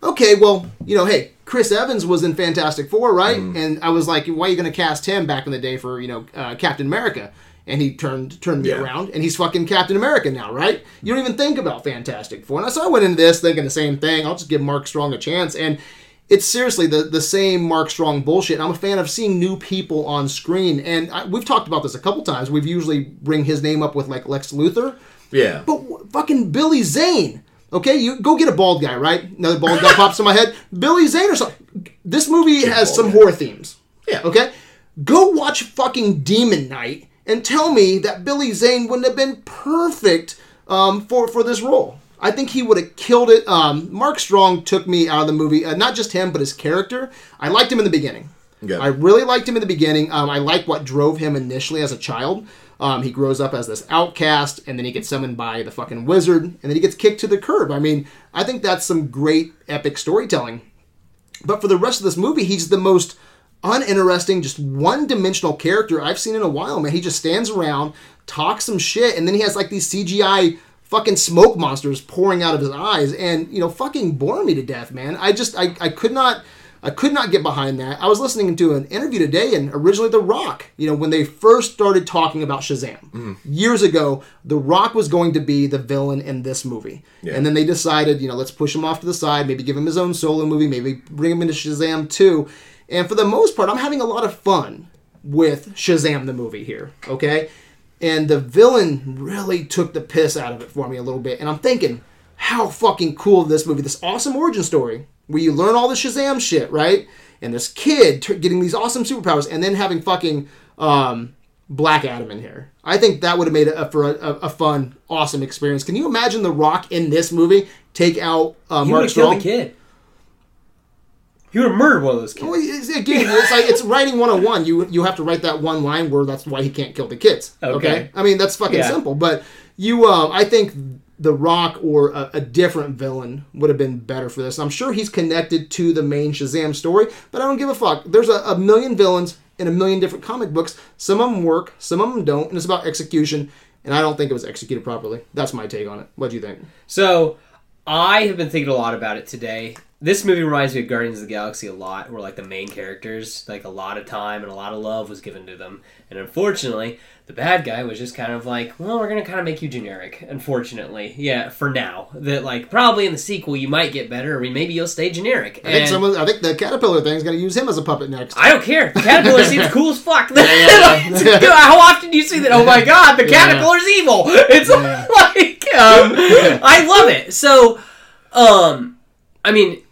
okay, well, you know, hey, Chris Evans was in Fantastic Four, right? And I was like, why are you going to cast him back in the day for you know uh, Captain America? And he turned turned me Yeah. around, and he's fucking Captain America now, right? You don't even think about Fantastic Four. And so I went into this thinking the same thing. I'll just give Mark Strong a chance, and it's seriously the the same Mark Strong bullshit. I'm a fan of seeing new people on screen, and I, we've talked about this a couple times. We've usually bring his name up with like Lex Luthor. Yeah. But w- fucking Billy Zane. Okay, you go get a bald guy, right? Another bald guy pops in my head. Billy Zane or something. This movie has some guy. horror themes. Yeah. Okay? Go watch fucking Demon Knight and tell me that Billy Zane wouldn't have been perfect um, for, for this role. I think he would have killed it. Um, Mark Strong took me out of the movie. Uh, not just him, but his character. I liked him in the beginning. Yeah. I really liked him in the beginning. Um, I like what drove him initially as a child. Um, he grows up as this outcast, and then he gets summoned by the fucking wizard, and then he gets kicked to the curb. I mean, I think that's some great epic storytelling. But for the rest of this movie, he's the most uninteresting, just one-dimensional character I've seen in a while. Man, he just stands around, talks some shit, and then he has like these CGI fucking smoke monsters pouring out of his eyes, and you know, fucking bore me to death, man. I just, I, I could not. I could not get behind that. I was listening to an interview today, and originally The Rock, you know, when they first started talking about Shazam mm-hmm. years ago, The Rock was going to be the villain in this movie. And then they decided, you know, let's push him off to the side, maybe give him his own solo movie, maybe bring him into Shazam 2. And for the most part, I'm having a lot of fun with Shazam the movie here, okay? And the villain really took the piss out of it for me a little bit. And I'm thinking, how fucking cool this movie, this awesome origin story where you learn all the Shazam shit, right? And this kid t- getting these awesome superpowers and then having fucking um, Black Adam in here. I think that would have made it a, for a, a, fun, awesome experience. Can you imagine The Rock in this movie take out uh, He Mark Strong? the kid. He would have murdered one of those kids. Well, it's, again, it's like it's writing 101. You you have to write that one line where that's why he can't kill the kids. Okay, Okay. I mean that's fucking Yeah. simple. But you, uh, I think the Rock or a, a different villain would have been better for this. I'm sure he's connected to the main Shazam story, but I don't give a fuck. There's a, a million villains in a million different comic books. Some of them work, some of them don't, and it's about execution. And I don't think it was executed properly. That's my take on it. What do you think? So, I have been thinking a lot about it today. This movie reminds me of Guardians of the Galaxy a lot, where like the main characters, like a lot of time and a lot of love was given to them, and unfortunately, the bad guy was just kind of like, well, we're gonna kind of make you generic. Unfortunately, yeah, for now, that like probably in the sequel you might get better, or maybe you'll stay generic. I think someone. I think the caterpillar thing's gonna use him as a puppet next. I don't care. The caterpillar seems cool as fuck. yeah. How often do you see that? Oh my god, the caterpillar's evil. It's Yeah. like um, I love it. So, um, I mean,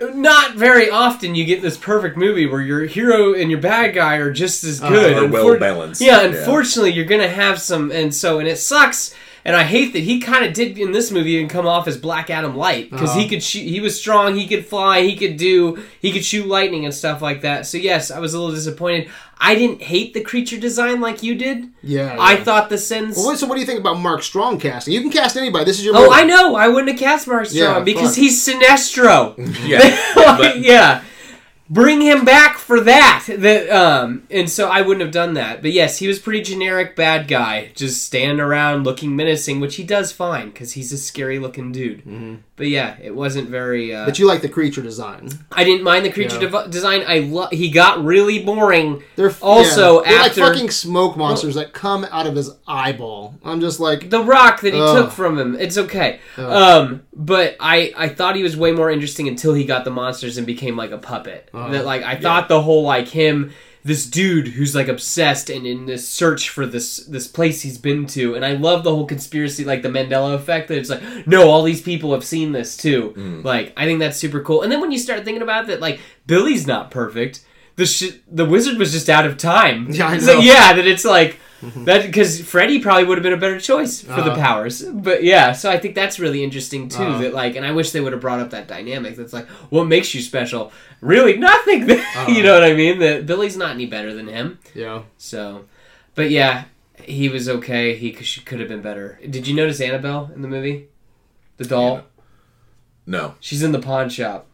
not very often you get this perfect movie where your hero and your bad guy are just as uh, good. Are Unfor- well balanced. Yeah, Yeah. unfortunately, you're gonna have some, and so and it sucks. And I hate that he kind of did in this movie and come off as Black Adam light because he Uh-huh. could shoot. He was strong. He could fly. He could do. He could shoot lightning and stuff like that. So yes, I was a little disappointed. I didn't hate the creature design like you did. Yeah. I yeah. thought the sense. Well, so what do you think about Mark Strong casting? You can cast anybody. This is your Oh, movie. I know. I wouldn't have cast Mark Strong Yeah, because fuck. he's Sinestro. Yeah. Like, yeah. Bring him back for that. That um and so I wouldn't have done that. But yes, he was pretty generic bad guy, just standing around looking menacing, which he does fine because he's a scary looking dude. But yeah, it wasn't very. Uh, But you like the creature design. I didn't mind the creature Yeah. dev- design. I lo- he got really boring. They're Also, yeah, they're after- like fucking smoke monsters that come out of his eyeball. I'm just like, the rock that he Ugh. took from him. It's okay. Um, but I I thought he was way more interesting until he got the monsters and became like a puppet. that like I thought the whole like him this dude who's like obsessed and in this search for this this place he's been to and I love the whole conspiracy like the Mandela effect that it's like no all these people have seen this too. Mm. Like I think that's super cool. And then when you start thinking about that like Billy's not perfect. The sh- the wizard was just out of time. Yeah, I know. Yeah, that it's like that because Freddy probably would have been a better choice for the Uh. powers. But yeah, so I think that's really interesting too. Uh. that like, and I wish they would have brought up that dynamic. That's like, what makes you special? Really, nothing. Uh. you know what I mean? That Billy's not any better than him. yeah. So, but yeah, he was okay. He could, she could have been better. Did you notice Annabelle in the movie? The doll. No. She's in the pawn shop.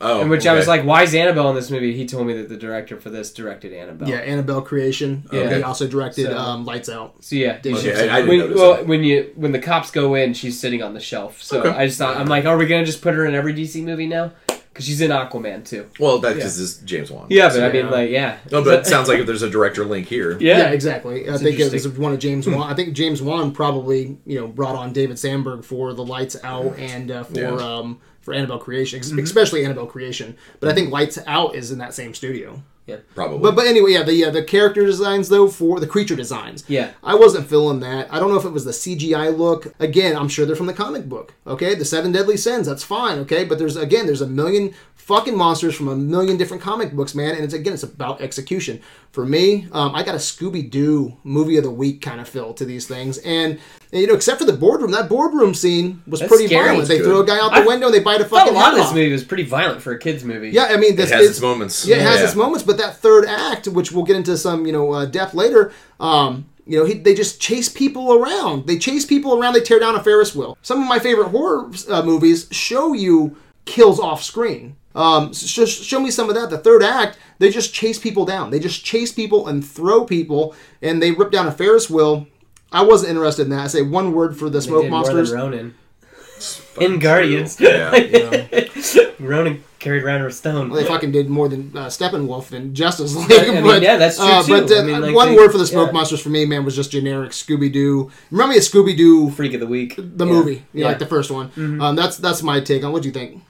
Oh, in which I was like, why is Annabelle in this movie? He told me that the director for this directed Annabelle. Yeah, Annabelle Creation. Yeah. And he also directed So- um, Lights Out. So yeah, Okay, I, I when, well, that. when you when the cops go in, she's sitting on the shelf. So Okay. I just thought I'm like, are we gonna just put her in every DC movie now? Because she's in Aquaman too. Well, that's because this is James Wan. Yeah, but So- I mean, Yeah. like, yeah. No, but it sounds like if there's a director link here. Yeah, yeah, exactly. I think it was one of James Wan. I think James Wan probably you know brought on David Sandberg for the Lights Out and uh, for Yeah. um, for Annabelle Creation, Mm-hmm. especially Annabelle Creation. But I think Lights Out is in that same studio. Yeah, probably. But but anyway, yeah, the uh, the character designs though for the creature designs. Yeah. I wasn't feeling that. I don't know if it was the CGI look. Again, I'm sure they're from the comic book. Okay, the Seven Deadly Sins. That's fine. Okay, but there's again, there's a million fucking monsters from a million different comic books, man. And it's again, it's about execution. For me, um, I got a Scooby Doo movie of the week kind of feel to these things, and, and, you know, except for the boardroom, that boardroom scene was That's pretty scary. violent. They Good. throw a guy out the I window and they bite a thought fucking a lot of this off. movie was pretty violent for a kids movie. Yeah, I mean, it this, has its moments. yeah, it has its moments, but that third act, which we'll get into some, you know, uh, depth later, um, you know, he, they just chase people around. They chase people around. They tear down a Ferris wheel. Some of my favorite horror uh, movies show you kills off screen. Um, s- sh- show me some of that. The third act, they just chase people down. They just chase people and throw people, and they rip down a Ferris wheel. I wasn't interested in that. I say one word for the They smoke did more monsters. than Ronan. In Guardians. Yeah. Ronan carried around her stone. Well, they fucking did more than uh, Steppenwolf and Justice League. I mean, yeah, that's true, too. But uh, I mean, like, one they- word for the smoke yeah. monsters for me, man, was just generic Scooby Doo. Remember me of Scooby Doo, Freak of the week. the Yeah. Mm-hmm. movie, you Yeah. like the first one. Um, that's that's my take on. What do you think?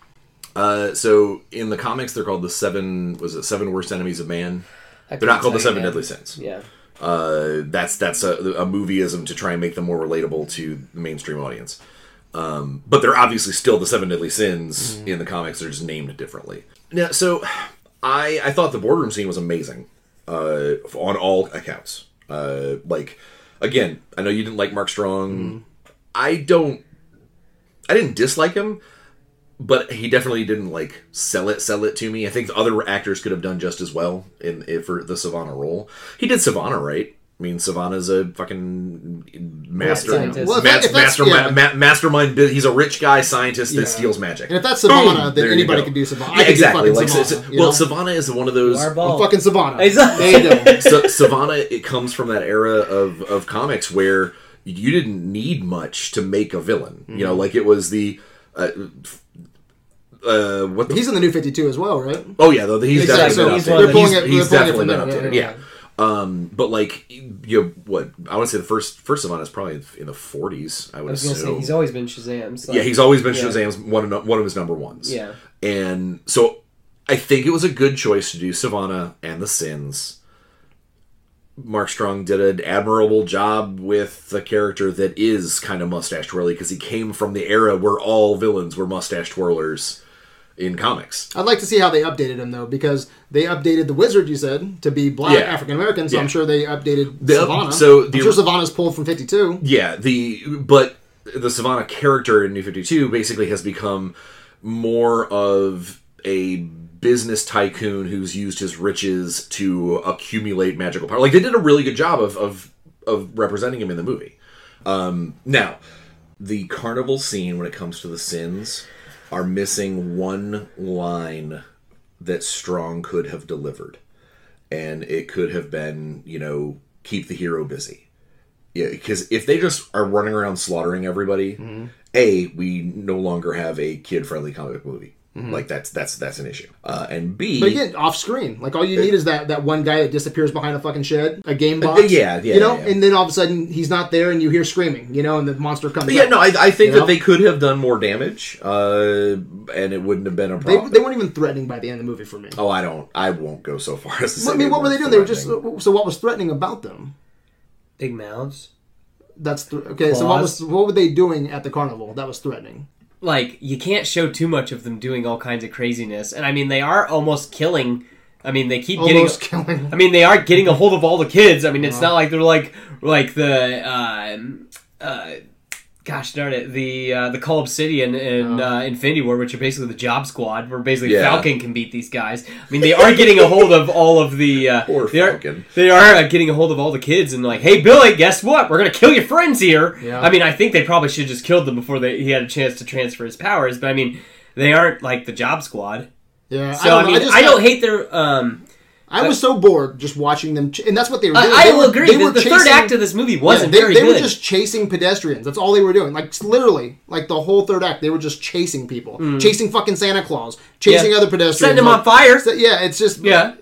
Uh, so in the comics, they're called the seven. Was it seven worst enemies of man? I They're not called the seven deadly sins. Yeah. Uh, that's that's a, a movieism to try and make them more relatable to the mainstream audience. Um, but they're obviously still the seven deadly sins in the comics. They're just named differently. Now, so I I thought the boardroom scene was amazing uh, on all accounts. Uh, like again, I know you didn't like Mark Strong. I don't. I didn't dislike him, but he definitely didn't like sell it sell it to me. I think the other actors could have done just as well in, in for the Sivana role. He did Sivana right. I mean, Sivana's a fucking master. Well, if ma- that- if that's- master, yeah. ma- mastermind. He's a rich guy scientist that steals magic. And if that's Sivana, Boom! then There anybody go. can do Sivana. Yeah, could exactly. do Like, fucking so- Sivana. so- well, know? Sivana is one of those. Our fucking Sivana. Exactly. There so Sivana, it comes from that era of, of comics where you didn't need much to make a villain. You Mm-hmm. know, like it was the. Uh, uh, what the He's in the new 52 as well, right? Oh yeah, though he's Exactly. definitely So been up they're there. pulling He's, it- he's they're definitely been up there, there. yeah, Yeah. Um, but like you know, what I want to say the first first Sivana is probably in the 40s. I would I was gonna say assume. he's always been Shazam's. So yeah, he's always been Yeah. Shazam's one of one of his number ones. Yeah. and so I think it was a good choice to do Sivana and the Sins. Mark Strong did an admirable job with the character that is kind of mustache twirly because he came from the era where all villains were mustache twirlers in comics. I'd like to see how they updated him though, because they updated the wizard. You said to be black Yeah. African American, so Yeah. I'm sure they updated The- Sivana. so the- I'm sure Sivana's pulled from 52. Yeah, the but the Sivana character in New Fifty Two basically has become more of a business tycoon who's used his riches to accumulate magical power. Like they did a really good job of of, of representing him in the movie. Um, now, the carnival scene when it comes to the sins are missing one line that Strong could have delivered, and it could have been you know keep the hero busy. Yeah, because if they just are running around slaughtering everybody, mm-hmm. a we no longer have a kid friendly comic book movie. Mm-hmm. Like that's that's that's an issue. Uh, and b But again, off screen. Like all you need is that, that one guy that disappears behind a fucking shed, a game box. yeah, yeah, You know, yeah. and then all of a sudden he's not there, and you hear screaming. You know, and the monster comes. But yeah, up. no, I, I think that know? they could have done more damage, uh, and it wouldn't have been a problem. they weren't even threatening by the end of the movie for me. oh, I don't. I won't go so far as to say. I mean, what were they doing? They were just so. What was threatening about them? Big mouths. That's th- okay. So what was what were they doing at the carnival? That was threatening. Like you can't show too much of them doing all kinds of craziness, and I mean they are almost killing. I mean they keep Almost getting. killing. I mean they are getting a hold of all the kids. I mean it's not like they're like like the. Um, uh, Gosh darn it! The uh, the Cull Obsidian and uh, Infinity War, which are basically the Job Squad, where basically Yeah. Falcon can beat these guys. I mean, they are getting a hold of all of the. Uh, Poor they are- Falcon. they are uh, getting a hold of all the kids and like, hey Billy, guess what? We're gonna kill your friends here. Yeah. I mean, I think they probably should have just killed them before they, he had a chance to transfer his powers. But I mean, they aren't like the Job Squad. Yeah. So I, know, mean, I, just don't got- hate their. Um, I was so bored just watching them, ch- and that's what they were doing. I, I They will were- agree. they The, were the third act of this movie wasn't yeah, they, very they good. were just chasing pedestrians. That's all they were doing. Like literally, like the whole third act, they were just chasing people, chasing fucking Santa Claus, chasing Mm. Yeah. other pedestrians, setting them like- on fire. So, yeah, it's just Yeah.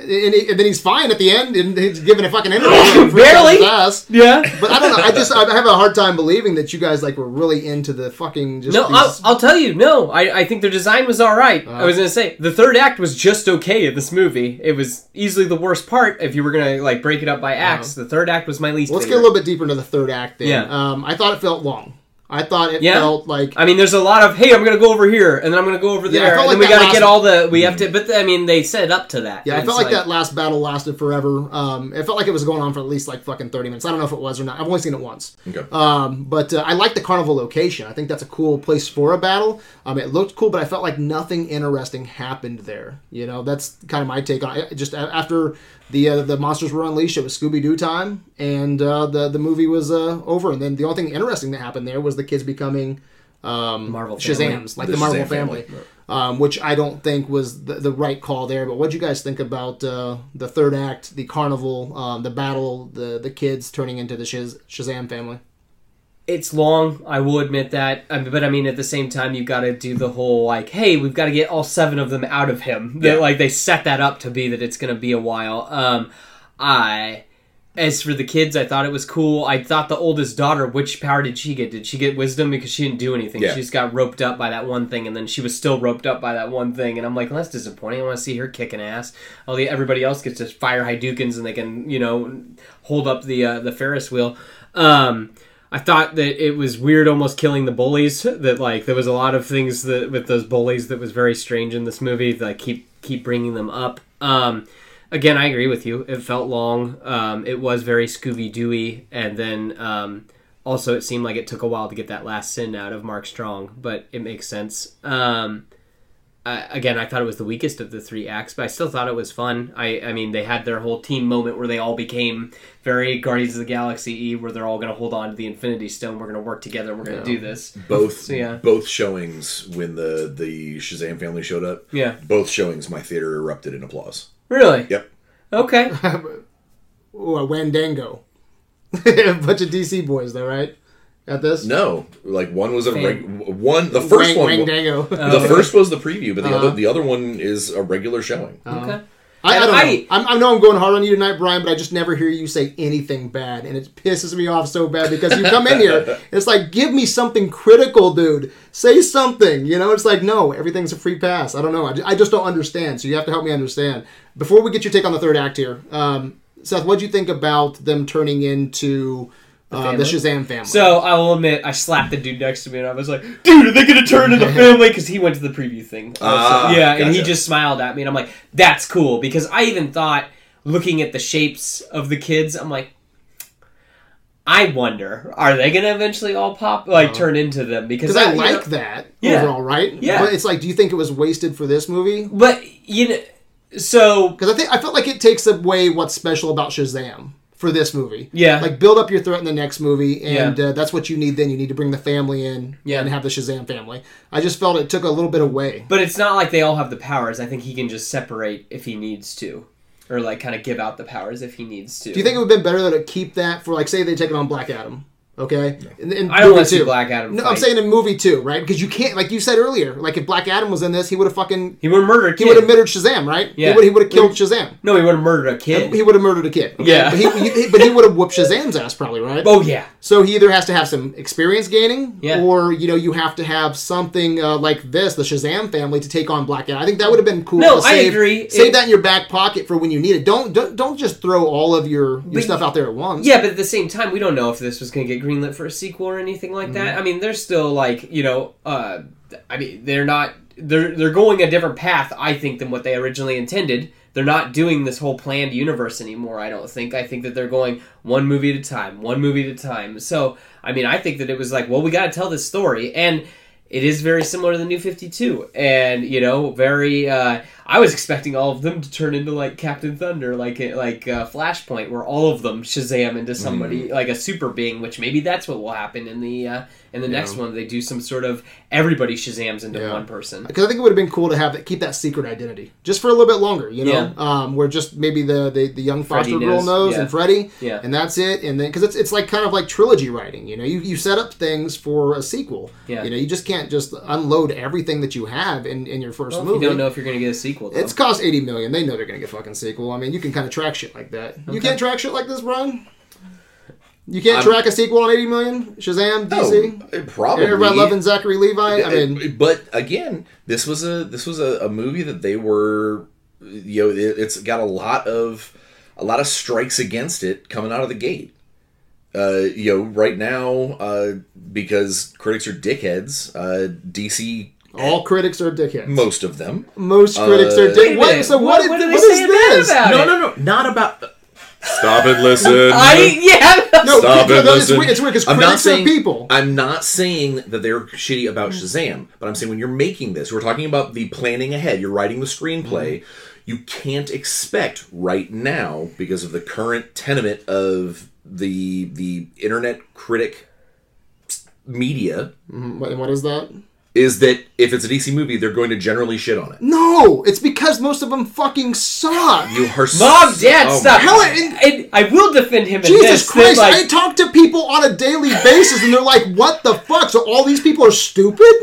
And, he- and then he's fine at the end, and he's giving a fucking interview. Barely. ass. Yeah. But I don't know. I just I have a hard time believing that you guys like were really into the fucking just. No, these- I'll, I'll tell you. No, I, I think their design was all right. Uh. I was gonna say the third act was just okay in this movie. It was easily the worst part if you were gonna like break it up by acts. The third act was my least. Let's get a little bit deeper into the third act. Then. Yeah. Um, I thought it felt long. I thought it Yeah. felt like I mean, there's a lot of hey, I'm gonna go over here, and then I'm gonna go over Yeah, there, felt and then we gotta last- get all the. We have to, but I mean, they set it up to that. Yeah, I felt it's like, that last battle lasted forever. Um, it felt like it was going on for at least like fucking thirty minutes. I don't know if it was or not. I've only seen it once. Okay. Um, but uh, I like the carnival location. I think that's a cool place for a battle. Um, it looked cool, but I felt like nothing interesting happened there. You know, that's kind of my take on it. Just after the uh, the monsters were unleashed, it was Scooby Doo time, and uh, the the movie was uh, over. And then the only thing interesting that happened there was the kids becoming um, Marvel family. Shazams, like The the, Marvel Shazam family. family. Um, which I don't think was the, the right call there. But what do you guys think about uh, the third act, the carnival, um, the battle, the the kids turning into the Shaz- Shazam family? It's long. I will admit that, I mean, but I mean, at the same time, you've got to do the whole like, hey, we've got to get all seven of them out of him. That Yeah. like they set that up to be that it's going to be a while. Um, I. As for the kids, I thought it was cool. I thought the oldest daughter, which power did she get? Did she get wisdom because she didn't do anything? Yeah. She just got roped up by that one thing, and then she was still roped up by that one thing. And I'm like, well, that's disappointing. I want to see her kicking ass. All the everybody else gets to fire Hadoukens, and they can, you know, hold up the uh, the Ferris wheel. Um, I thought that it was weird, almost killing the bullies. That like there was a lot of things that with those bullies that was very strange in this movie. That I keep keep bringing them up. Um, again, I agree with you. It felt long. Um, it was very Scooby Dooey, and then um, also it seemed like it took a while to get that last sin out of Mark Strong, but it makes sense. Um, I, again, I thought it was the weakest of the three acts, but I still thought it was fun. I, I mean, they had their whole team moment where they all became very Guardians of the Galaxy E, where they're all going to hold on to the Infinity Stone. We're going to work together. We're going to do this. both So, yeah. both showings when the the Shazam family showed up. Yeah. Both showings, my theater erupted in applause. Really? Yep. Okay. Ooh, a Wandango. a bunch of DC boys, though, right? At this? No, like one was a Fan. reg- one. The first Wang, one. Wandango. The first was the preview, but the Uh-huh. other the other one is a regular showing. Okay. I, I don't I- know. I'm, I know I'm going hard on you tonight, Brian, but I just never hear you say anything bad, and it pisses me off so bad because you come in here, it's like, give me something critical, dude. Say something. You know, it's like, no, everything's a free pass. I don't know. I ju- I just don't understand. So you have to help me understand. Before we get your take on the third act here, um, Seth, what do you think about them turning into uh, the, family? Shazam family? So I will admit, I slapped the dude next to me, and I was like, "Dude, are they going to turn into family?" Because he went to the preview thing. Ah, yeah, and he just smiled at me, and I'm like, "That's cool." Because I even thought, looking at the shapes of the kids, I'm like, I wonder, are they going to eventually all pop, like, turn into them? Because because I like know- that Yeah. overall, right? Yeah. But it's like, do you think it was wasted for this movie? But you know, so Because I think I felt like it takes away what's special about Shazam for this movie. Yeah. like build up your threat in the next movie, and Yeah. uh, that's what you need. Then you need to bring the family in Yeah. and have the Shazam family. I just felt it took a little bit away. But it's not like they all have the powers. I think he can just separate if he needs to, or like kind of give out the powers if he needs to. Do you think it would have been better to keep that for like say they take it on Black Adam? Okay, in, in I don't want to see Black Adam. No, fight. I'm saying in movie two, right? Because you can't, like you said earlier, like if Black Adam was in this, he would have fucking he would have murdered. A he would have murdered Shazam, right? Yeah. He would he would have killed Shazam. No, he would have murdered a kid. He would have murdered a kid. okay? Yeah. but he, he- but he would have whooped Shazam's ass probably, right? oh yeah. So he either has to have some experience gaining, Yeah. or you know you have to have something uh, like this, the Shazam family, to take on Black Adam. I think that would have been cool. No, to I save, agree. Save It- that in your back pocket for when you need it. Don't don't, don't just throw all of your, your But- stuff out there at once. Yeah, but at the same time, we don't know if this was going to get greenlit for a sequel or anything like that. Mm-hmm. I mean, they're still like you know, uh, I mean, they're not they're they're going a different path, I think, than what they originally intended. They're not doing this whole planned universe anymore. I don't think. I think that they're going one movie at a time, one movie at a time. So, I mean, I think that it was like, well, we got to tell this story, and it is very similar to the New Fifty Two, and you know, very. Uh, I was expecting all of them to turn into like Captain Thunder, like like uh, Flashpoint, where all of them Shazam into somebody like a super being. Which maybe that's what will happen in the uh, in the next one. They do some sort of everybody Shazams into Yeah. one person. Because I think it would have been cool to have that, keep that secret identity just for a little bit longer, you know, Yeah. um, where just maybe the, the, the young foster Freddie girl knows, knows yeah. and Freddie, Yeah. and that's it. And then because it's it's like kind of like trilogy writing, you know, you, you set up things for a sequel. Yeah. You know, you just can't just unload everything that you have in, in your first Well, movie. you don't know if you're going to get a sequel. Though. It's cost eighty million. They know they're gonna get fucking sequel. I mean, you can kind of track shit like that. You can't track shit like this, Brian. You can't I'm- track a sequel on eighty million. Shazam, DC. Oh, probably. Everybody loving Zachary Levi. I mean, but again, this was a this was a, a movie that they were, you know, it, it's got a lot of a lot of strikes against it coming out of the gate. Uh, you know, right now, uh, because critics are dickheads, uh, DC, all eh, critics are dickheads. most of them. Most uh, critics are dickheads. Wait a What? minute. So What- what? what, is, what is this? about? No, it. no, no, not about. Stop and listen. I yeah. No, Stop no, it, no, it's listen. weird. It's weird because I'm not critics saying are people. I'm not saying that they're shitty about Shazam, but I'm saying when you're making this, we're talking about the planning ahead. You're writing the screenplay. You can't expect right now because of the current tenement of the the internet critic media What, what is that? Is that if it's a DC movie, they're going to generally shit on it. No, it's because most of them fucking suck. You are Mom, Dad, oh, stop. Hell, and- And I will defend him in Jesus this. that, Christ! like, I talk to people on a daily basis, and they're like, "What the fuck?" So all these people are stupid.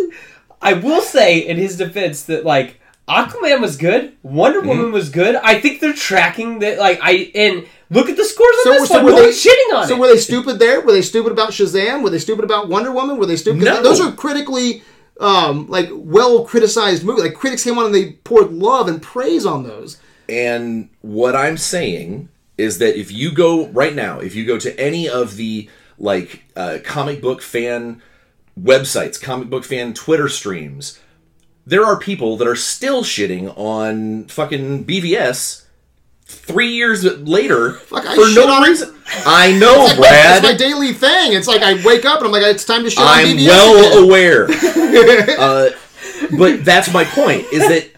I will say in his defense that like Aquaman was good, Wonder Mm-hmm. Woman was good. I think they're tracking that. Like I and look at the scores on So, this so one. were No they one's shitting on So it. were they stupid there? Were they stupid about Shazam? Were they stupid about Wonder Woman? Were they stupid? 'cause No. Those are critically, um, like well criticized movies. Like critics came on and they poured love and praise on those. And what I'm saying is that if you go right now, if you go to any of the like uh, comic book fan websites, comic book fan Twitter streams, there are people that are still shitting on fucking BVS three years later Fuck, I for no on reason. I know, It's, like, Brad. it's my daily thing. It's like I wake up and I'm like, it's time to shit on I'm BVS well again. aware. uh, but that's my point is that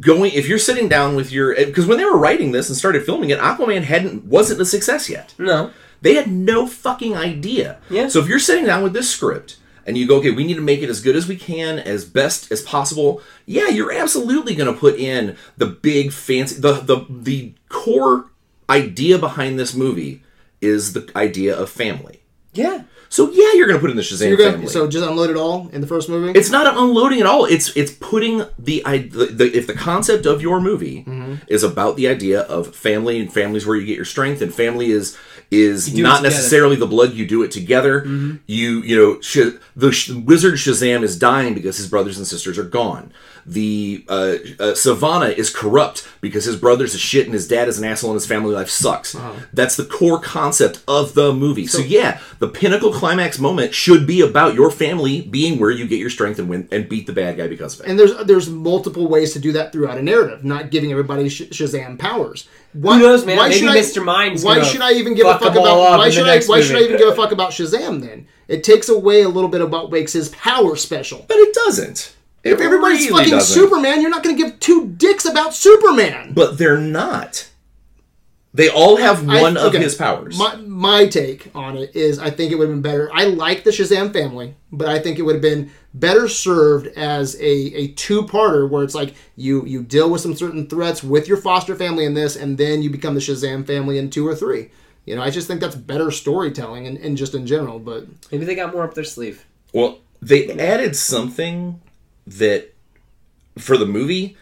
going if you're sitting down with your because when they were writing this and started filming it, Aquaman hadn't wasn't a success yet. no. They had no fucking idea. Yeah. So if you're sitting down with this script and you go, okay, we need to make it as good as we can, as best as possible. Yeah, you're absolutely going to put in the big fancy the the the core idea behind this movie is the idea of family. Yeah. So yeah, you're going to put in the Shazam You're gonna, family. so just unload it all in the first movie. It's not unloading at all. It's it's putting the, the, the if the concept of your movie Mm-hmm. is about the idea of family and families where you get your strength and family is is not necessarily the blood you do it together. Mm-hmm. You you know Sh- the Sh- wizard Shazam is dying because his brothers and sisters are gone. The uh, uh, Sivana is corrupt because his brother's a shit and his dad is an asshole and his family life sucks. Uh-huh. That's the core concept of the movie. So, yeah, the pinnacle climax moment should be about your family being where you get your strength and win and beat the bad guy because of it. and there's there's multiple ways to do that throughout a narrative, not giving everybody sh- Shazam powers. Why, Who knows, man? Maybe should I- Mr. Mind's Why should I even give a fuck fuck them all about? Why should I? next Why should I even give a fuck about Shazam? Then it takes away a little bit about what makes his power special. But it doesn't. It If everybody's really fucking doesn't. Superman, you're not going to give two dicks about Superman. But they're not. They all have I- one of his powers. My, my take on it is I think it would have been better. I like the Shazam family, but I think it would have been better served as a, a two parter where it's like you you deal with some certain threats with your foster family in this, and then you become the Shazam family in two or three. You know, I just think that's better storytelling and, and just in general. But Maybe they got more up their sleeve. Well, they added something that for the movie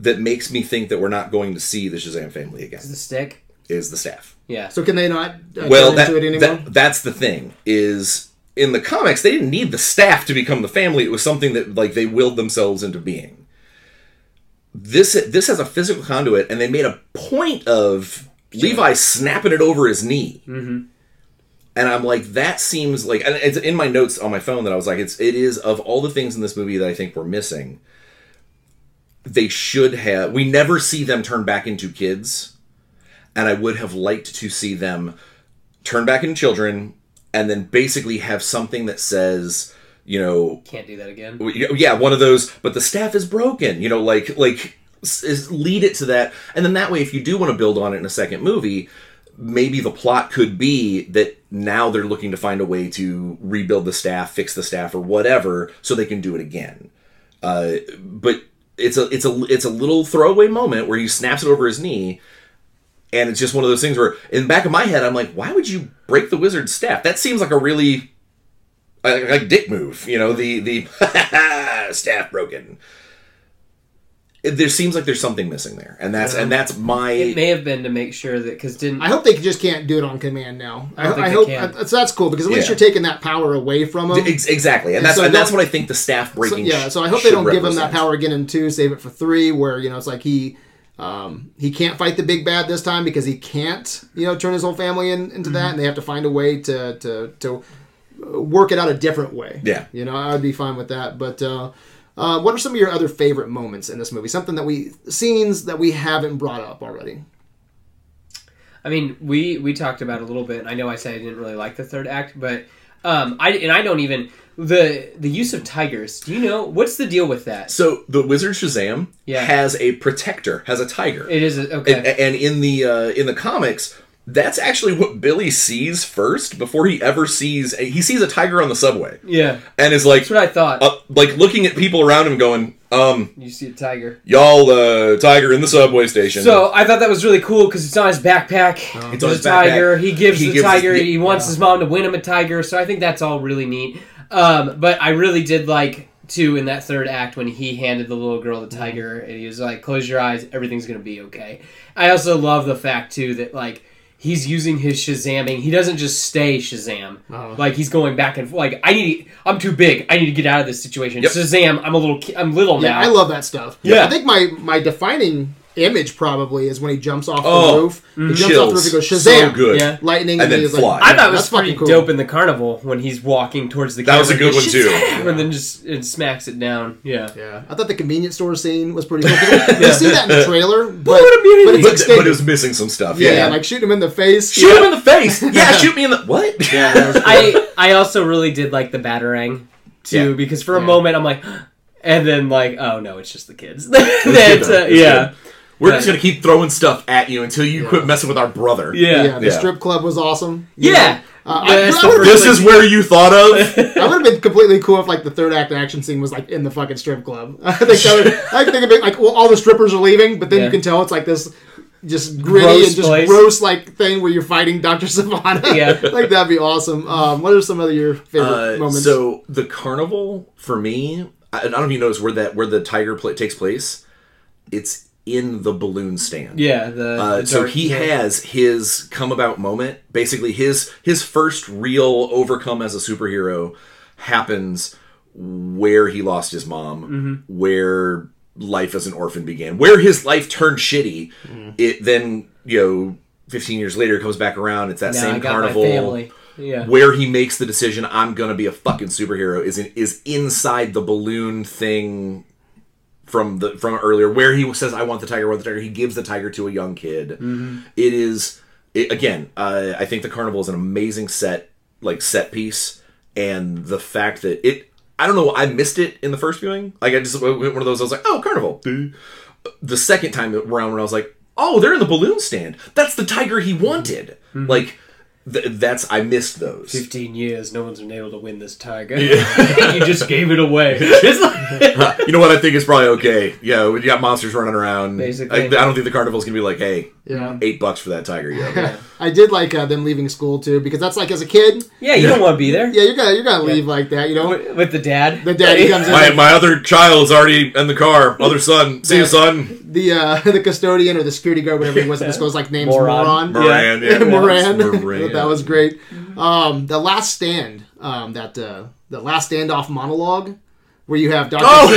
that makes me think that we're not going to see the Shazam family again. Is The stick. Is the staff? Yeah. so can they not uh, Well, that, into it anymore? that that's the thing is in the comics they didn't need the staff to become the family. It was something that like they willed themselves into being. This this has a physical conduit, and they made a point of Levi snapping it over his knee. Mm-hmm. And I'm like, that seems like, and it's in my notes on my phone that I was like, it's it is of all the things in this movie that I think we're missing. They should have. We never see them turn back into kids, and I would have liked to see them turn back into children, and then basically have something that says, you know, Can't do that again. yeah, one of those. But the staff is broken. You know, like like is lead it to that, and then that way, if you do want to build on it in a second movie, maybe the plot could be that now they're looking to find a way to rebuild the staff, fix the staff, or whatever, so they can do it again. Uh, but it's a it's a it's a little throwaway moment where he snaps it over his knee. And it's just one of those things where, in the back of my head, I'm like, why would you break the wizard's staff? That seems like a really like, like dick move, you know, the the staff broken. It, there seems like there's something missing there, and that's and that's my It may have been to make sure that because didn't I hope they just can't do it on command now. I, don't think I they hope can. uh, so that's cool because at least Yeah. you're taking that power away from them. Ex- exactly, and that's so and that's what I think the staff So, breaking. yeah, so I hope they don't give him that power again in two. Save it for three, where you know it's like he um, he can't fight the big bad this time because he can't you know turn his whole family in, into Mm-hmm. that, and they have to find a way to to to work it out a different way. Yeah. you know I would be fine with that. But uh, uh, what are some of your other favorite moments in this movie? Something that we scenes that we haven't brought up already. I mean, we we talked about it a little bit. I know I said I didn't really like the third act, but um, I and I don't even the the use of tigers. Do you know what's the deal with that? So the wizard Shazam Yeah. has a protector, has a tiger, It is a, okay. and, and in the uh, in the comics, that's actually what Billy sees first before he ever sees. He sees a tiger on the subway, yeah, and is like, that's what I thought. uh, like looking at people around him, going, um, you see a tiger. y'all, the tiger in the subway station. So I thought that was really cool because it's on his backpack. It's on his a tiger. He gives He the gives- tiger. yeah. he wants his mom to win him a tiger. So I think that's all really neat. Um, but I really did like too in that third act when he handed the little girl the tiger and he was like, "Close your eyes. Everything's gonna be okay." I also love the fact too that like. He's using his Shazamming. He doesn't just stay Shazam. Oh. Like he's going back and like I need. I'm too big. I need to get out of this situation. Yep. Shazam. I'm a little. I'm little Yeah, now. I love that stuff. Yeah. I think my my defining image probably is when he jumps off Oh, the roof. He jumps off the roof. He chills. goes So Shazam! good. Yeah. Lightning, And then he's fly. I thought it was fucking pretty cool. dope in the carnival when he's walking towards the That was a good and one, too. "Shazam!" and then just it smacks it down. Yeah. Yeah, I thought the convenience store scene was pretty cool. 'Cause You see that in the trailer, but, Bullet immunity. but it's but, but it was missing some stuff. yeah, Yeah, like shooting him in the face. shoot him in the face. Yeah, shoot me in the what? Yeah, cool. I I also really did like the batarang too Yeah. because for a moment I'm like, and then like oh no it's just the kids. good, That's, uh, yeah. We're just gonna keep throwing stuff at you until you quit messing with our brother. Yeah. yeah, the Yeah. strip club was awesome. You Yeah. know? Uh, I, That's I the would've This is where you thought of. been- I would have been completely cool if like the third act action scene was like in the fucking strip club. I think that would, I think it'd be like well, all the strippers are leaving, but then Yeah. you can tell it's like this just gritty Gross and just place. gross like thing where you're fighting Doctor Sivana. Yeah. like that'd be awesome. Um, what are some of your favorite Uh, moments? so the carnival for me, I, I don't know if you notice where that where the tiger pla takes place. It's in the balloon stand. Yeah. The, Uh, the so he has his come about moment. Basically, his his first real overcome as a superhero happens where he lost his mom, Mm-hmm. where life as an orphan began, where his life turned shitty. Mm-hmm. It then you know, fifteen years later, comes back around. It's that Now same carnival. Yeah. where he makes the decision I'm gonna be a fucking superhero is in, is inside the balloon thing from the from earlier where he says I want the tiger, I want the tiger. He gives the tiger to a young kid. Mm-hmm. It is it, again. Uh, I think the carnival is an amazing set like set piece, and the fact that it. I don't know. I missed it in the first viewing. Like I just went one of those. I was like, "Oh, carnival." The second time around, when I was like, "Oh, they're in the balloon stand. That's the tiger he wanted." Like th- that's I missed those. 15 years, no one's been able to win this tiger. you just gave it away. You know what? I think it's probably okay. Yeah, when you got monsters running around. Basically. I, I don't think the carnival's gonna be like, hey, Yeah. eight bucks for that tiger. Yeah, I did like uh, them leaving school too because that's like as a kid, yeah, you don't want to be there. yeah, you're gonna you're gonna leave like that, you know. With, with the dad. The daddy comes in. my my other child's already in the car. Other son, see you, son. the uh, the custodian or the security guard, whatever he was in the school's like name's Moron. Moron. Moran, yeah, Moran. Moran. that was great. Um, the last stand, um, that uh, the last standoff monologue where you have Doctor Oh!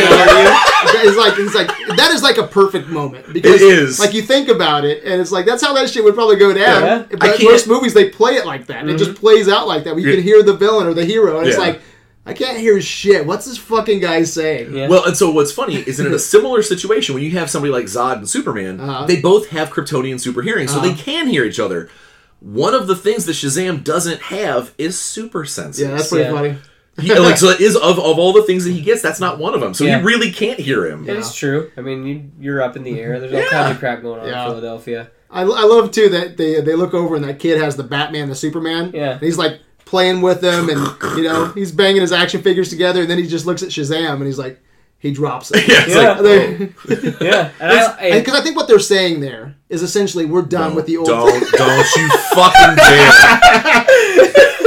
is like it's like that is like a perfect moment because It is. like you think about it and it's like that's how that shit would probably go down. Yeah. But most movies they play it like that. It just plays out like that. Where you can hear the villain or the hero and it's like I can't hear shit. What's this fucking guy saying? Yeah. Well, and so what's funny is in a similar situation when you have somebody like Zod and Superman, Uh-huh. they both have Kryptonian super hearing, so they Uh-huh. can hear each other. One of the things that Shazam doesn't have is super senses. Yeah, that's pretty Yeah. funny. He- like so it is of, of all the things that he gets, that's not one of them. So Yeah. you really can't hear him. It is true. I mean, you, you're up in the air. There's all Yeah. kinds of crap going on Yeah. in Philadelphia. I, I love too that they they look over and that kid has the Batman, the Superman. Yeah. And he's like playing with them, and you know he's banging his action figures together, and then he just looks at Shazam and he's like, he drops it. Yeah, it's Yeah. like oh. Yeah, and I, I, Because I think what they're saying there is essentially we're done with the old. Don't don't you fucking dare!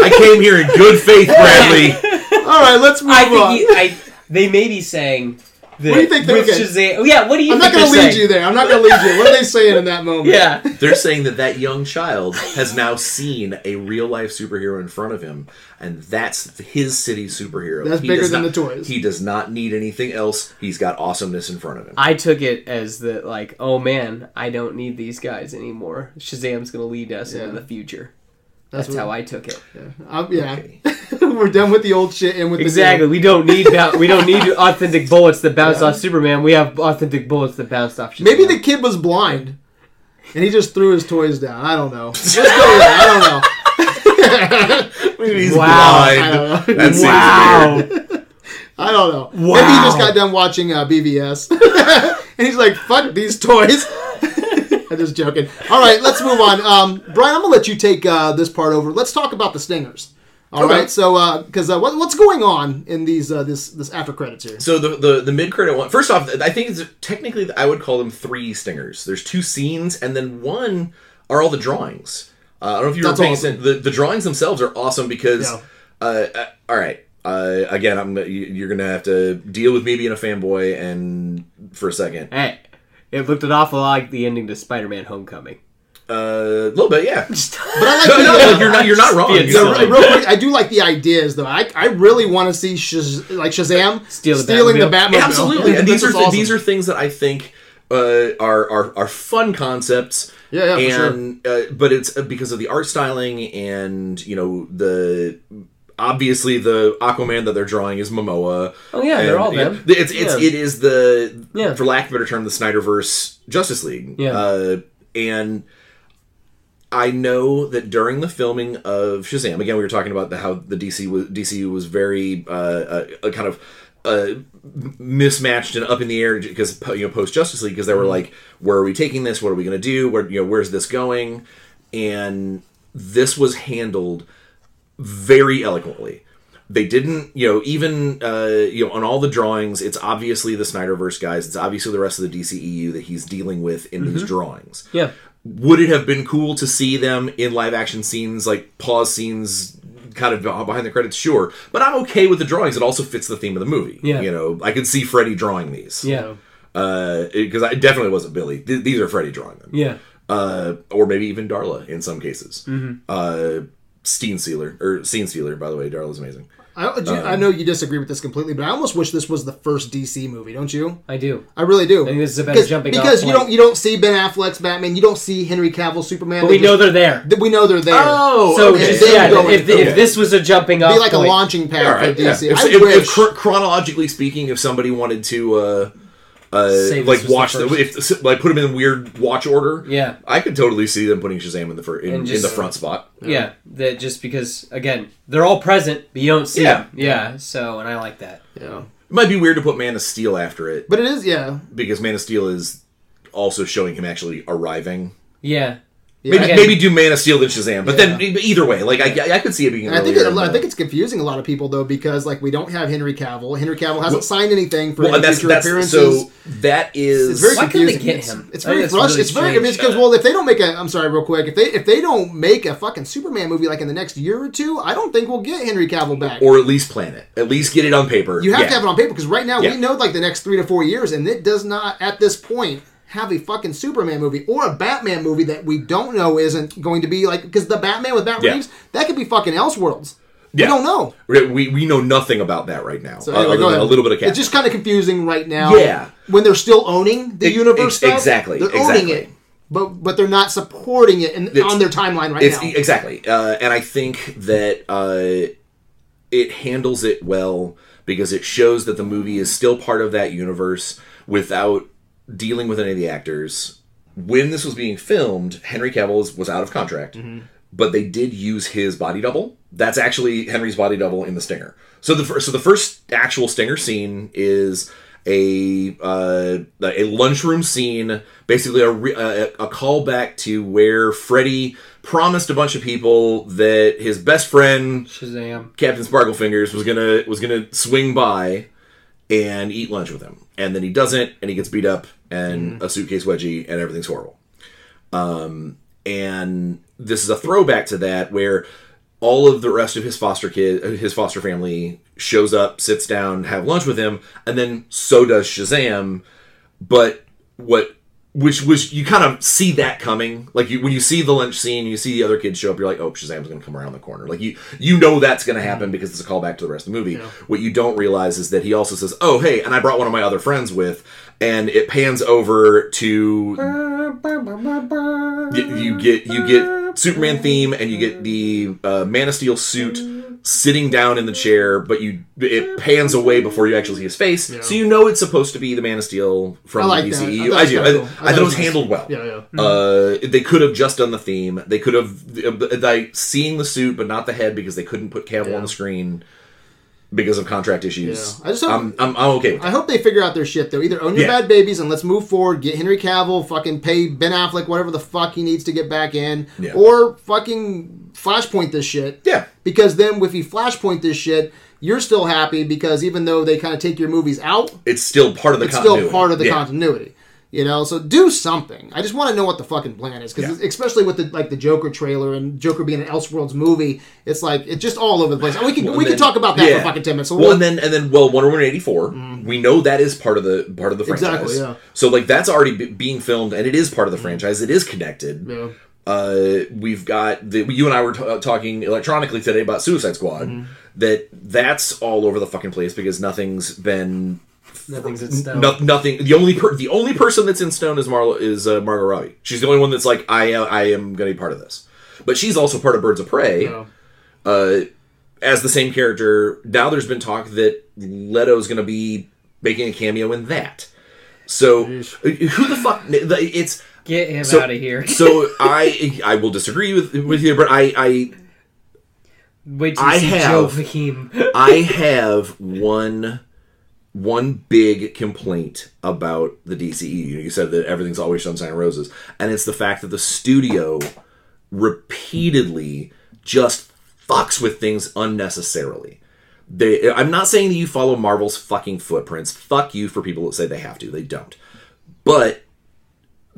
I came here in good faith, Bradley. All right, let's move I on. think he, I, they may be saying that What do you think they're with getting? Shazam. Yeah, what do you think? I'm not going to they're lead saying? you there. I'm not going to lead you. What are they saying in that moment? Yeah, They're saying that that young child has now seen a real life superhero in front of him, and that's his city superhero. That's He bigger does than not- the toys. He does not need anything else. He's got awesomeness in front of him. I took it as that like, oh man, I don't need these guys anymore. Shazam's gonna lead us Yeah. into the future. That's That's how I took it. Um, yeah. Okay. we're done with the old shit and with Exactly. the We don't need ba- we don't need authentic bullets that bounce Yeah. off Superman. We have authentic bullets that bounced off. Shazam. Maybe the kid was blind, and he just threw his toys down. I don't know. Let's go with that. I don't know. Maybe he's Wow. blind. I don't know. That seems wow. weird. I don't know. Maybe he just got done watching uh, BVS, and he's like, "Fuck these toys." I'm just joking. All right, let's move on. Um, Brian, I'm gonna let you take uh, this part over. Let's talk about the stingers. All right. Okay. So, because uh, what, what's going on in these uh, this this after credits here? So the the, the mid credit one. First off, I think it's technically I would call them three stingers. There's two scenes, and then one are all the drawings. Uh, I don't know if you That's were paying awesome. attention. The, the drawings themselves are awesome because, Yeah. uh, uh, all right. Uh, again, I'm you- you're gonna have to deal with me being a fanboy and for a second. Hey, it looked an awful lot like the ending to Spider-Man: Homecoming. Uh, a little bit, yeah. But I like No, the, no, uh, you're not you're not wrong. You So, know, so- real, real quick, I do like the ideas though. I, I really want to see Shaz- like Shazam Steal the stealing the Batmobile. Batmobile. Absolutely, and these are awesome. these are things that I think uh, are, are are fun concepts. Yeah, yeah, for and uh, but it's uh, because of the art styling and you know the obviously the Aquaman that they're drawing is Momoa. Oh yeah, they're all them. It's it's Yeah. it is the Yeah. for lack of a better term the Snyderverse Justice League. Yeah. Uh, and I know that during the filming of Shazam, again, we were talking about the, how the DC was DCU was very uh, uh, uh, kind of uh, mismatched and up in the air because you know post Justice League because they were like, where are we taking this? What are we going to do? Where you know where's this going? And this was handled very eloquently. They didn't, you know, even uh, you know, on all the drawings, it's obviously the Snyderverse guys. It's obviously the rest of the DCEU that he's dealing with in these drawings Yeah. would it have been cool to see them in live action scenes like pause scenes kind of behind the credits sure but i'm okay with the drawings it also fits the theme of the movie Yeah. you know i could see freddie drawing these Yeah. because i definitely wasn't billy Th- these are freddie drawing them Yeah. uh, or maybe even darla in some cases Mm-hmm. uh, Steen Sealer or Scene Stealer, by the way. Darla's amazing. I, do- I know you disagree with this completely, but I almost wish this was the first DC movie, don't you? I do. I really do. I think this is a better because, jumping off because you don't you don't see Ben Affleck's Batman, you don't see Henry Cavill Superman. But They we know just- they're there. that we know they're there. Oh, So okay. just, yeah, go if, in. if this was a jumping off be like a launching pad All right, for yeah. DC. If, I if- wish. if chro- chronologically speaking, if somebody wanted to, uh, uh, like was the watch the, if like put them in weird watch order, Yeah. I could totally see them putting Shazam in the fir- in, And in the front spot. Yeah, that just because again they're all present, but you don't see Yeah. them. Yeah, so and I like that. yeah. It might be weird to put Man of Steel after it But it is, yeah. because Man of Steel is also showing him actually arriving. Yeah, maybe again- maybe do Man of Steel than Shazam, but then either way, like I, I could see it being. I think it, I think it's confusing a lot of people though because like we don't have Henry Cavill. Henry Cavill hasn't signed anything for well, any that's future that's appearances. so that is it's very Why couldn't they confusing. get it's, him? it's I very that's frustrating. really it's very. I mean, because uh, well, if they don't make a, I'm sorry, real quick. If they if they don't make a fucking Superman movie like in the next year or two, I don't think we'll get Henry Cavill back. or at least plan it, at least get it on paper. you have Yeah. to have it on paper because right now Yeah. we know like the next three to four years, and it does not at this point have a fucking Superman movie or a Batman movie that we don't know isn't going to be like because the Batman with Matt Yeah. Reeves that could be fucking Elseworlds. Yeah. We don't know. We, we know nothing about that right now, So anyway, a little bit of cat. It's just kind of confusing right now. Yeah. When they're still owning the Ex- universe stuff. exactly, They're exactly. owning it. But but they're not supporting it in, on their timeline right it's now. exactly, uh, and I think that uh, it handles it well because it shows that the movie is still part of that universe without dealing with any of the actors. When this was being filmed, Henry Cavill was, was out of contract, Mm-hmm. but they did use his body double. That's actually Henry's body double in the Stinger. So the first, so the first actual Stinger scene is a uh, a lunchroom scene, basically a, re- a a callback to where Freddy promised a bunch of people that his best friend Shazam. Captain Sparklefingers was gonna was gonna swing by and eat lunch with him, and then he doesn't, and he gets beat up and a suitcase wedgie, and everything's horrible. Um, and this is a throwback to that where all of the rest of his foster kid, his foster family, shows up, sits down, have lunch with him, and then so does Shazam. But what, which was you kind of see that coming, like you when you see the lunch scene, you see the other kids show up, you're like, oh, Shazam's going to come around the corner. Like you, you know that's going to happen because it's a callback to the rest of the movie. What you don't realize is that he also says, oh, hey, and I brought one of my other friends with, and it pans over to you, you get you get Superman theme and you get the uh, Man of Steel suit sitting down in the chair, but you it pans away before you actually see his face, so you know it's supposed to be the Man of Steel from I like the that. I DCEU. I, do. I, cool. I thought thought it was handled well. Yeah, yeah. Uh, they could have just done the theme. They could have uh, like seeing the suit, but not the head because they couldn't put Cavill Yeah. on the screen because of contract issues. Yeah. I just hope- I'm, I'm, I'm okay. I hope they figure out their shit though. Either own your Yeah. bad babies and let's move forward. Get Henry Cavill, fucking pay Ben Affleck whatever the fuck he needs to get back in, Yeah. or fucking flashpoint this shit. Yeah. Because then if you flashpoint this shit, you're still happy because even though they kind of take your movies out, It's still part of the it's continuity. still part of the continuity. You know, so do something. I just want to know what the fucking plan is, because Yeah. especially with the like the Joker trailer and Joker being an Elseworlds movie, it's like it's just all over the place. And we can Well, we and can talk about that yeah. for fucking ten minutes. So well, we'll- and then and then well, Wonder Woman eighty we know that is part of the part of the franchise. Exactly, yeah. So like that's already be- being filmed, and it is part of the franchise. It is connected. Yeah. Uh, we've got the you and I were t- uh, talking electronically today about Suicide Squad. Mm-hmm. That that's all over the fucking place because nothing's been Nothing's in stone. no, nothing. The only per, the only person that's in stone is Marlo is uh, Margot Robbie. She's the only one that's like I am I am going to be part of this. But she's also part of Birds of Prey Yeah. uh, as the same character. Now there's been talk that Leto's going to be making a cameo in that. So uh, who the fuck? It's Get him so, out of here. so I I will disagree with with you, but I I Wait I have- Joe I have one one big complaint about the DCE. You said that everything's always sunshine and roses, and it's the fact that the studio repeatedly just fucks with things unnecessarily. They, I'm not saying that you follow Marvel's fucking footprints. Fuck you for people that say they have to. They don't. But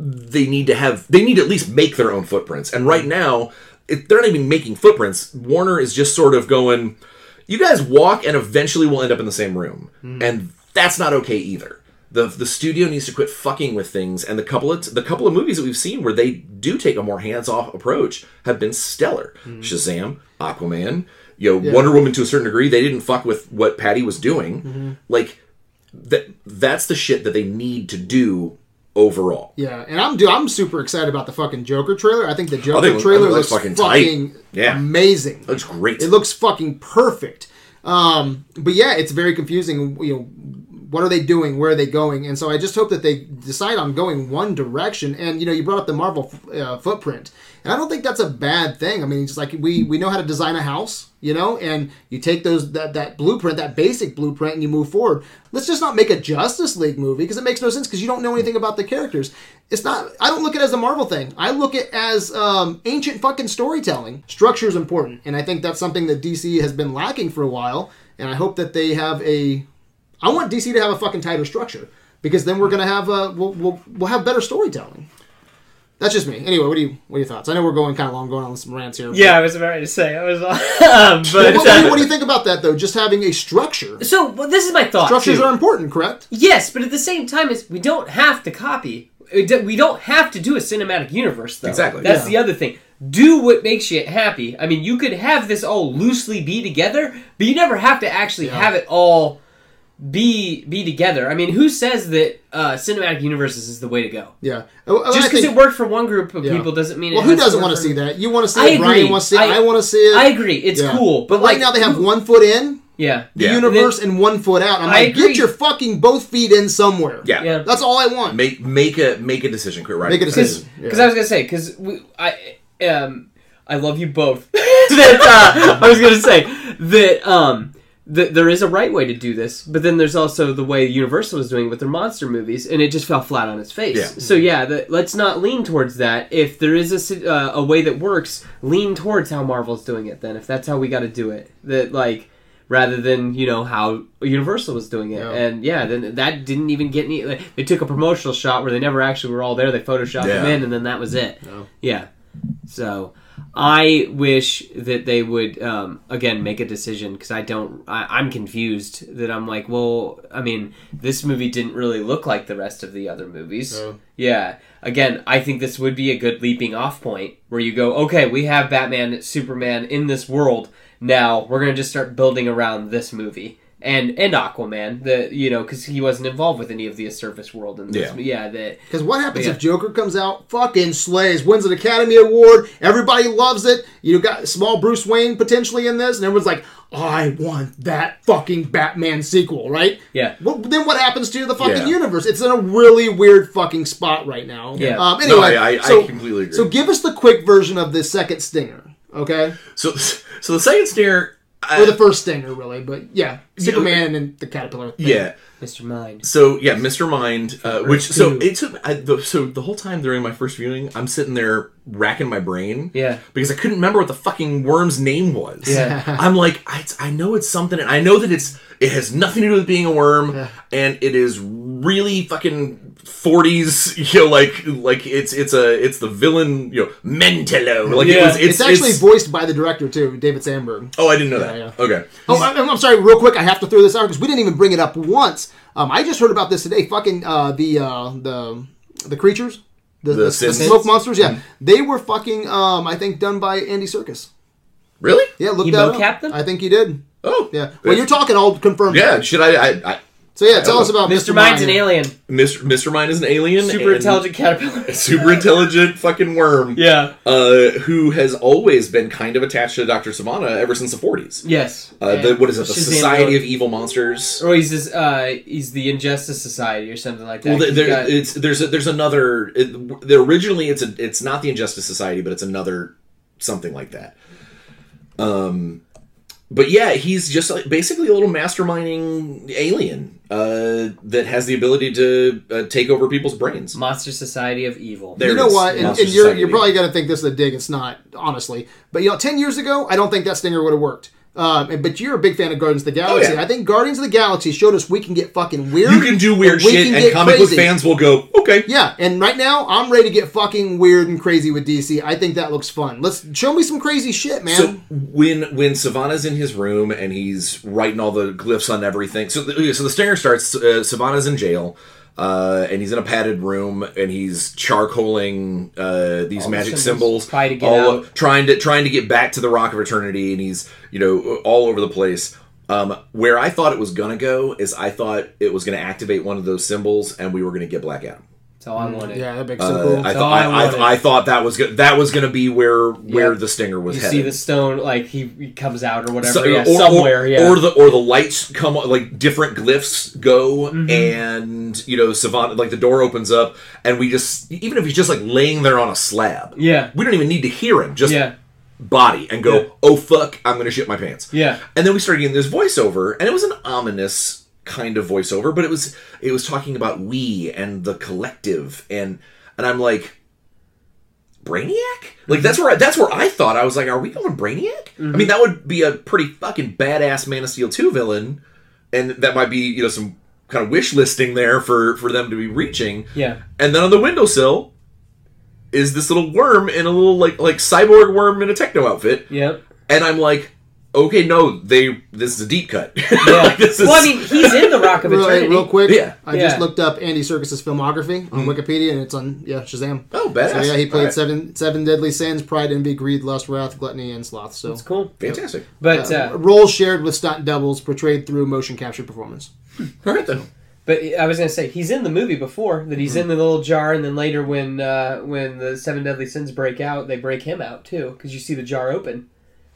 they need to have they need to at least make their own footprints and right now if they're not even making footprints warner is just sort of going you guys walk and eventually we'll end up in the same room. Hmm. And that's not okay either. The the studio needs to quit fucking with things and the couple of the couple of movies that we've seen where they do take a more hands-off approach have been stellar. Hmm. Shazam aquaman you know wonder woman to a certain degree they didn't fuck with what patty was doing. Mm-hmm. Like that that's the shit that they need to do overall Yeah, and I'm I'm super excited about the fucking Joker trailer. I think the Joker it trailer looks looks fucking fucking. Yeah. amazing. Looks great. It looks fucking perfect. Um, but yeah, it's very confusing. You know, what are they doing? Where are they going? And so I just hope that they decide on going one direction. And you know, you brought up the Marvel uh, footprint, and I don't think that's a bad thing. I mean, it's like we we know how to design a house, you know, and you take those that that blueprint, that basic blueprint, and you move forward. Let's just not make a Justice League movie because it makes no sense because you don't know anything about the characters. It's not. I don't look at it as a Marvel thing. I look at it as um, ancient fucking storytelling. Structure is important, and I think that's something that DC has been lacking for a while. And I hope that they have a. I want DC to have a fucking tighter structure because then we're gonna have a we'll we'll, we'll have better storytelling. That's just me. Anyway, what do you what are your thoughts? I know we're going kind of long, going on some rants here. Yeah, I was about to say. I was, um, But but what, what do you, what do you think about that though? Just having a structure. so well, this is my thought. Structures too. are important, correct? Yes, but at the same time, is we don't have to copy. We do- we don't have to do a cinematic universe, though. Exactly. That's Yeah. the other thing. Do what makes you happy. I mean, you could have this all loosely be together, but you never have to actually Yeah. have it all be be together. I mean, who says that uh, cinematic universes is the way to go? Yeah. I Just because it worked for one group of Yeah. people doesn't mean. It Well, it who has doesn't want to see that? You want to see I it. Brian agree. wants to see it. I- I, want to see it. I agree. It's Yeah. cool, but, right like now they have one foot in Yeah. the Yeah. universe and one foot out. I'm I like, agree. get your fucking both feet in somewhere. Yeah. Yeah. That's all I want. Make make a make a decision. Quit right. Make a because decision. Yeah. I was gonna say because I um I love you both. that uh, I was gonna say that um that there is a right way to do this, but then there's also the way Universal is doing it with their monster movies, and it just fell flat on its face. Yeah. So yeah, that, let's not lean towards that. If there is a uh, a way that works, lean towards how Marvel's doing it. Then if that's how we got to do it, that like. Rather than you know how Universal was doing it, Yeah. and yeah, then that didn't even get any. Like, they took a promotional shot where they never actually were all there. They photoshopped them in, and then that was it. No. Yeah. So I wish that they would um, again make a decision because I don't. I, I'm confused that I'm like, well, I mean, this movie didn't really look like the rest of the other movies. No. Yeah. Again, I think this would be a good leaping off point where you go, okay, we have Batman, Superman in this world. Now we're gonna just start building around this movie. And, and Aquaman, the you know, because he wasn't involved with any of the surface world in this. Yeah. yeah that Because what happens Yeah. if Joker comes out, fucking slays, wins an Academy Award, everybody loves it. You got small Bruce Wayne potentially in this, and everyone's like, I want that fucking Batman sequel, right? Yeah. Well, then what happens to the fucking Yeah. universe? It's in a really weird fucking spot right now. Yeah. Um, No, anyway, I, I, so, I completely agree. so give us the quick version of the second stinger, okay? so so the second snare. Or the first stinger, really, but yeah, Superman and the caterpillar. thing. yeah. Mr. Mind. So yeah, Mr. Mind, uh, which so it took I, the, so the whole time during my first viewing, I'm sitting there racking my brain, Yeah. because I couldn't remember what the fucking worm's name was. Yeah. I'm like, I, I know it's something, and I know that it's it has nothing to do with being a worm, Yeah. and it is really fucking 40s, you know, like like it's it's a it's the villain, you know, Mentello, like it was. It's, It's, actually it's- voiced by the director too, David Sandberg. oh, I didn't know that. yeah. Okay. Oh, I, I'm sorry. Real quick, I have to throw this out because we didn't even bring it up once. Um, I just heard about this today. Fucking uh, the uh, the the creatures, the, the, the Sins? smoke monsters. Yeah, they were fucking. Um, I think done by Andy Serkis. Really? Yeah, look He that up. mocapped them? I think he did. Oh, Yeah. Well, you're talking all confirmed. Yeah. Should I? I, I So yeah, tell us about Mr. Mr. Mind's an alien. Mr. Mr. Mind is an alien, Super and- intelligent caterpillar. super intelligent fucking worm. Yeah. Uh, who has always been kind of attached to Dr. Sivana ever since the 40s. Yes. Uh, the, what is it? The Shazam Society wrote- of Evil Monsters. Or he's this, uh, he's the Injustice Society or something like that. Well, He's there, got- it's there's a, there's another. It, there originally it's a it's not the Injustice Society, but it's another something like that. Um, but yeah, he's just like, basically a little masterminding alien uh, that has the ability to uh, take over people's brains. Monster Society of Evil. There You know what? And, and you're you're probably gonna think this is a dig. It's not, honestly. But you know, ten years ago, I don't think that stinger would have worked. Um, but you're a big fan of Guardians of the Galaxy. Oh, yeah. I think Guardians of the Galaxy showed us we can get fucking weird. You can do weird we shit, can and comic book fans will go, okay. Yeah, and right now I'm ready to get fucking weird and crazy with DC. I think that looks fun. Let's show me some crazy shit, man. So when when Sivana's in his room and he's writing all the glyphs on everything, so the, so the stinger starts. Uh, Sivana's in jail, uh, and he's in a padded room, and he's charcoaling uh, these All magic symbols, symbols, try to get all trying to trying to get back to the Rock of Eternity, and he's you know all over the place. Um, where I thought it was gonna go is I thought it was gonna activate one of those symbols, and we were gonna get Black Adam. That's all I wanted. Yeah, that'd be so Uh, cool. I, That's thought I I, wanted. I, I thought that was go- that was going to be where where Yep. the stinger was You headed. see the stone, like he, he comes out or whatever, So- yeah, or, somewhere, or, yeah. or the or the lights come on, like different glyphs go, Mm-hmm. and you know, Savant like the door opens up, and we just even if he's just like laying there on a slab, yeah, we don't even need to hear him, just yeah, body, and go, Yeah. oh fuck, I'm gonna shit my pants. yeah. And then we started getting this voiceover, and it was an ominous kind of voiceover, but it was it was talking about we and the collective, and and I'm like, Brainiac? Like that's where I, that's where I thought I was like, are we going Brainiac? I mean, mm-hmm. that would be a pretty fucking badass Man of Steel two villain, and that might be you know some kind of wish listing there for for them to be reaching. Yeah. And then on the windowsill is this little worm in a little like like cyborg worm in a techno outfit Yep. and I'm like, okay, no, they this is a deep cut. Yeah. Like, this is, well, I mean, he's in the Rock of Real, Eternity. real quick, Yeah. I Yeah. just looked up Andy Serkis's filmography on Wikipedia, and it's on yeah Shazam. oh, badass. So yeah, he played All right. seven seven deadly sins: pride, envy, greed, lust, wrath, gluttony, and sloth. So It's cool. Fantastic. But uh, uh, roles shared with stunt doubles, portrayed through motion capture performance. All right then. but I was gonna say he's in the movie before that he's in the little jar, and then later when uh, when the seven deadly sins break out, they break him out too because you see the jar open.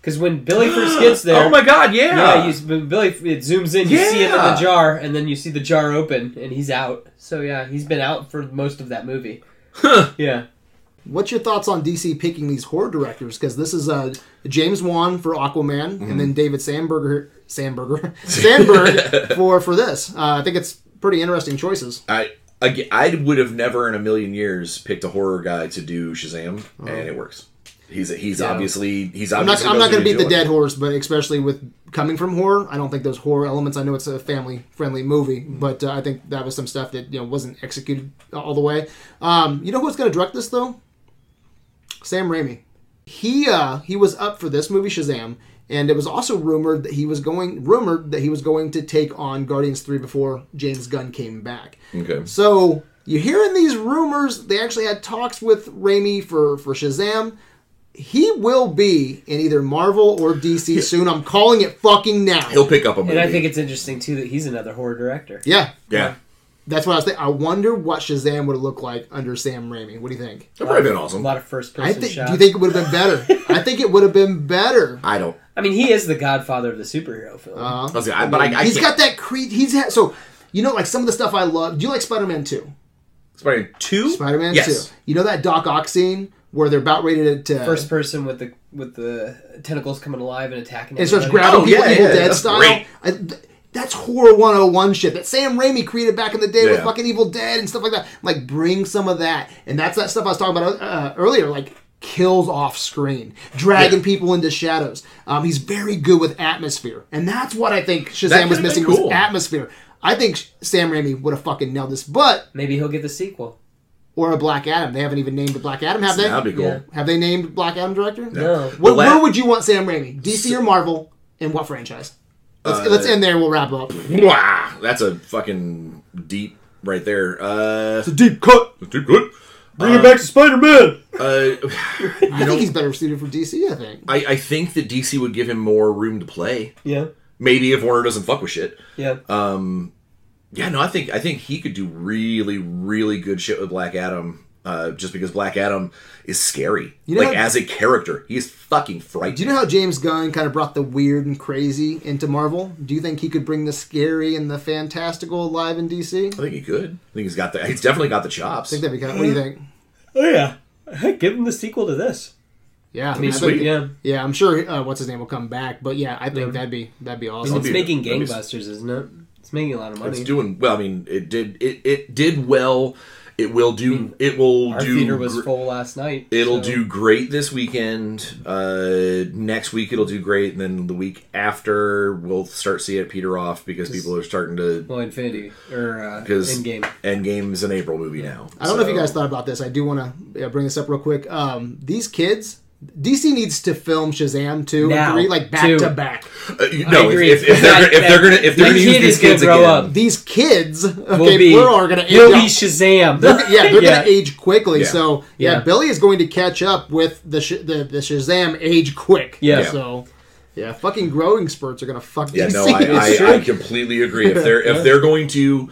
Because when Billy first gets there, Oh my god, yeah. yeah, you, Billy it zooms in, you see him in the jar, and then you see the jar open, and he's out. So yeah, he's been out for most of that movie. Huh. Yeah. What's your thoughts on DC picking these horror directors? Because this is uh, James Wan for Aquaman, and then David Sandberger, Sandberger, Sandberg for for this. Uh, I think it's pretty interesting choices. I I would have never in a million years picked a horror guy to do Shazam, and it works. He's he's Yeah. obviously he's I'm not, obviously I'm knows not going to beat the dead horse, but especially with coming from horror, I don't think those horror elements. I know it's a family friendly movie, but uh, I think that was some stuff that you know wasn't executed all the way. Um, you know who's going to direct this though? Sam Raimi. He uh, he was up for this movie Shazam, and it was also rumored that he was going rumored that he was going to take on Guardians three before James Gunn came back. Okay. So you hearing these rumors? They actually had talks with Raimi for for Shazam. He will be in either Marvel or DC soon. I'm calling it fucking now. He'll pick up a movie. And I think it's interesting too that he's another horror director. yeah, yeah, that's what I was thinking. I wonder what Shazam would look like under Sam Raimi. What do you think? that'd probably been awesome. A lot of first I person think. shots. Do you think it would have been better? I think it would have been better. I don't. I mean, he is the godfather of the superhero film. Uh, I was gonna- I- but I, I he's can't. got that creed. He's had so. You know, like some of the stuff I love. Do you like Spider-Man Two? Spider-Man two. Spider-Man Yes. Two. You know that Doc Ock scene where they're about ready to, to First person with the with the tentacles coming alive and attacking. and starts everybody. grabbing Oh, people yeah, Evil yeah, Dead that's style. I, th- that's horror 101 shit that Sam Raimi created back in the day with fucking Evil Dead and stuff like that. Like, bring some of that. And that's that stuff I was talking about uh, earlier, like kills off screen, dragging Yeah. people into shadows. Um, he's very good with atmosphere. And that's what I think Shazam was missing cool. was atmosphere. I think Sam Raimi would have fucking nailed this, but Maybe he'll get the sequel. Or a Black Adam. They haven't even named a Black Adam, have they? That'd be cool. Yeah. Have they named Black Adam director? No. Where, The where would you want Sam Raimi? DC or Marvel? And what franchise? Let's, Uh, let's end there we'll wrap up. Wow, that's a fucking deep right there. Uh, It's a deep cut. deep good. Bring it back to Spider Man. Uh, I think he's better suited for DC. I think. I, I think that DC would give him more room to play. Yeah. Maybe if Warner doesn't fuck with shit. Yeah. Yeah, no, I think I think he could do really, really good shit with Black Adam. Uh, just because Black Adam is scary, You know like how- as a character, he is fucking frightening. Do you know how James Gunn kind of brought the weird and crazy into Marvel? Do you think he could bring the scary and the fantastical alive in DC? I think he could. I think he's got the. He's definitely got the chops. I think that'd be kind of. What do you think? Oh yeah. Heck, give him the sequel to this. Yeah, I mean, I sweet. think- Yeah. Yeah, I'm sure. Uh, what's his name will come back, but yeah, I think that'd be that'd be I mean, awesome. it's be- making that'd be- gangbusters, isn't it? It's making a lot of money. It's doing well. I mean, it did. It it did well. It will do. it will Our do. theater was gr- full last night. It'll so- do great this weekend. Uh, next week it'll do great, and then the week after we'll start seeing it peter off because people are starting to. well Infinity or uh, Because Endgame. Endgame's an April movie now. I don't know if you guys thought about this. I do want to bring this up real quick. Um, these kids, DC needs to film Shazam two Now. and three like back Two. to back. Uh, no, if, if, if they're That- gonna, if they're gonna if they're gonna use these kids grow again, up. These kids, okay, Will be, plural, are gonna He'll age- be Shazam. They're- yeah, they're Yeah. gonna age quickly. Yeah. So yeah, Yeah. Billy is going to catch up with the sh- the, the Shazam age quick. Yeah. Yeah. So yeah, fucking growing spurts are gonna fuck Yeah, DC. no, I, I. I completely agree. If they're if they're going to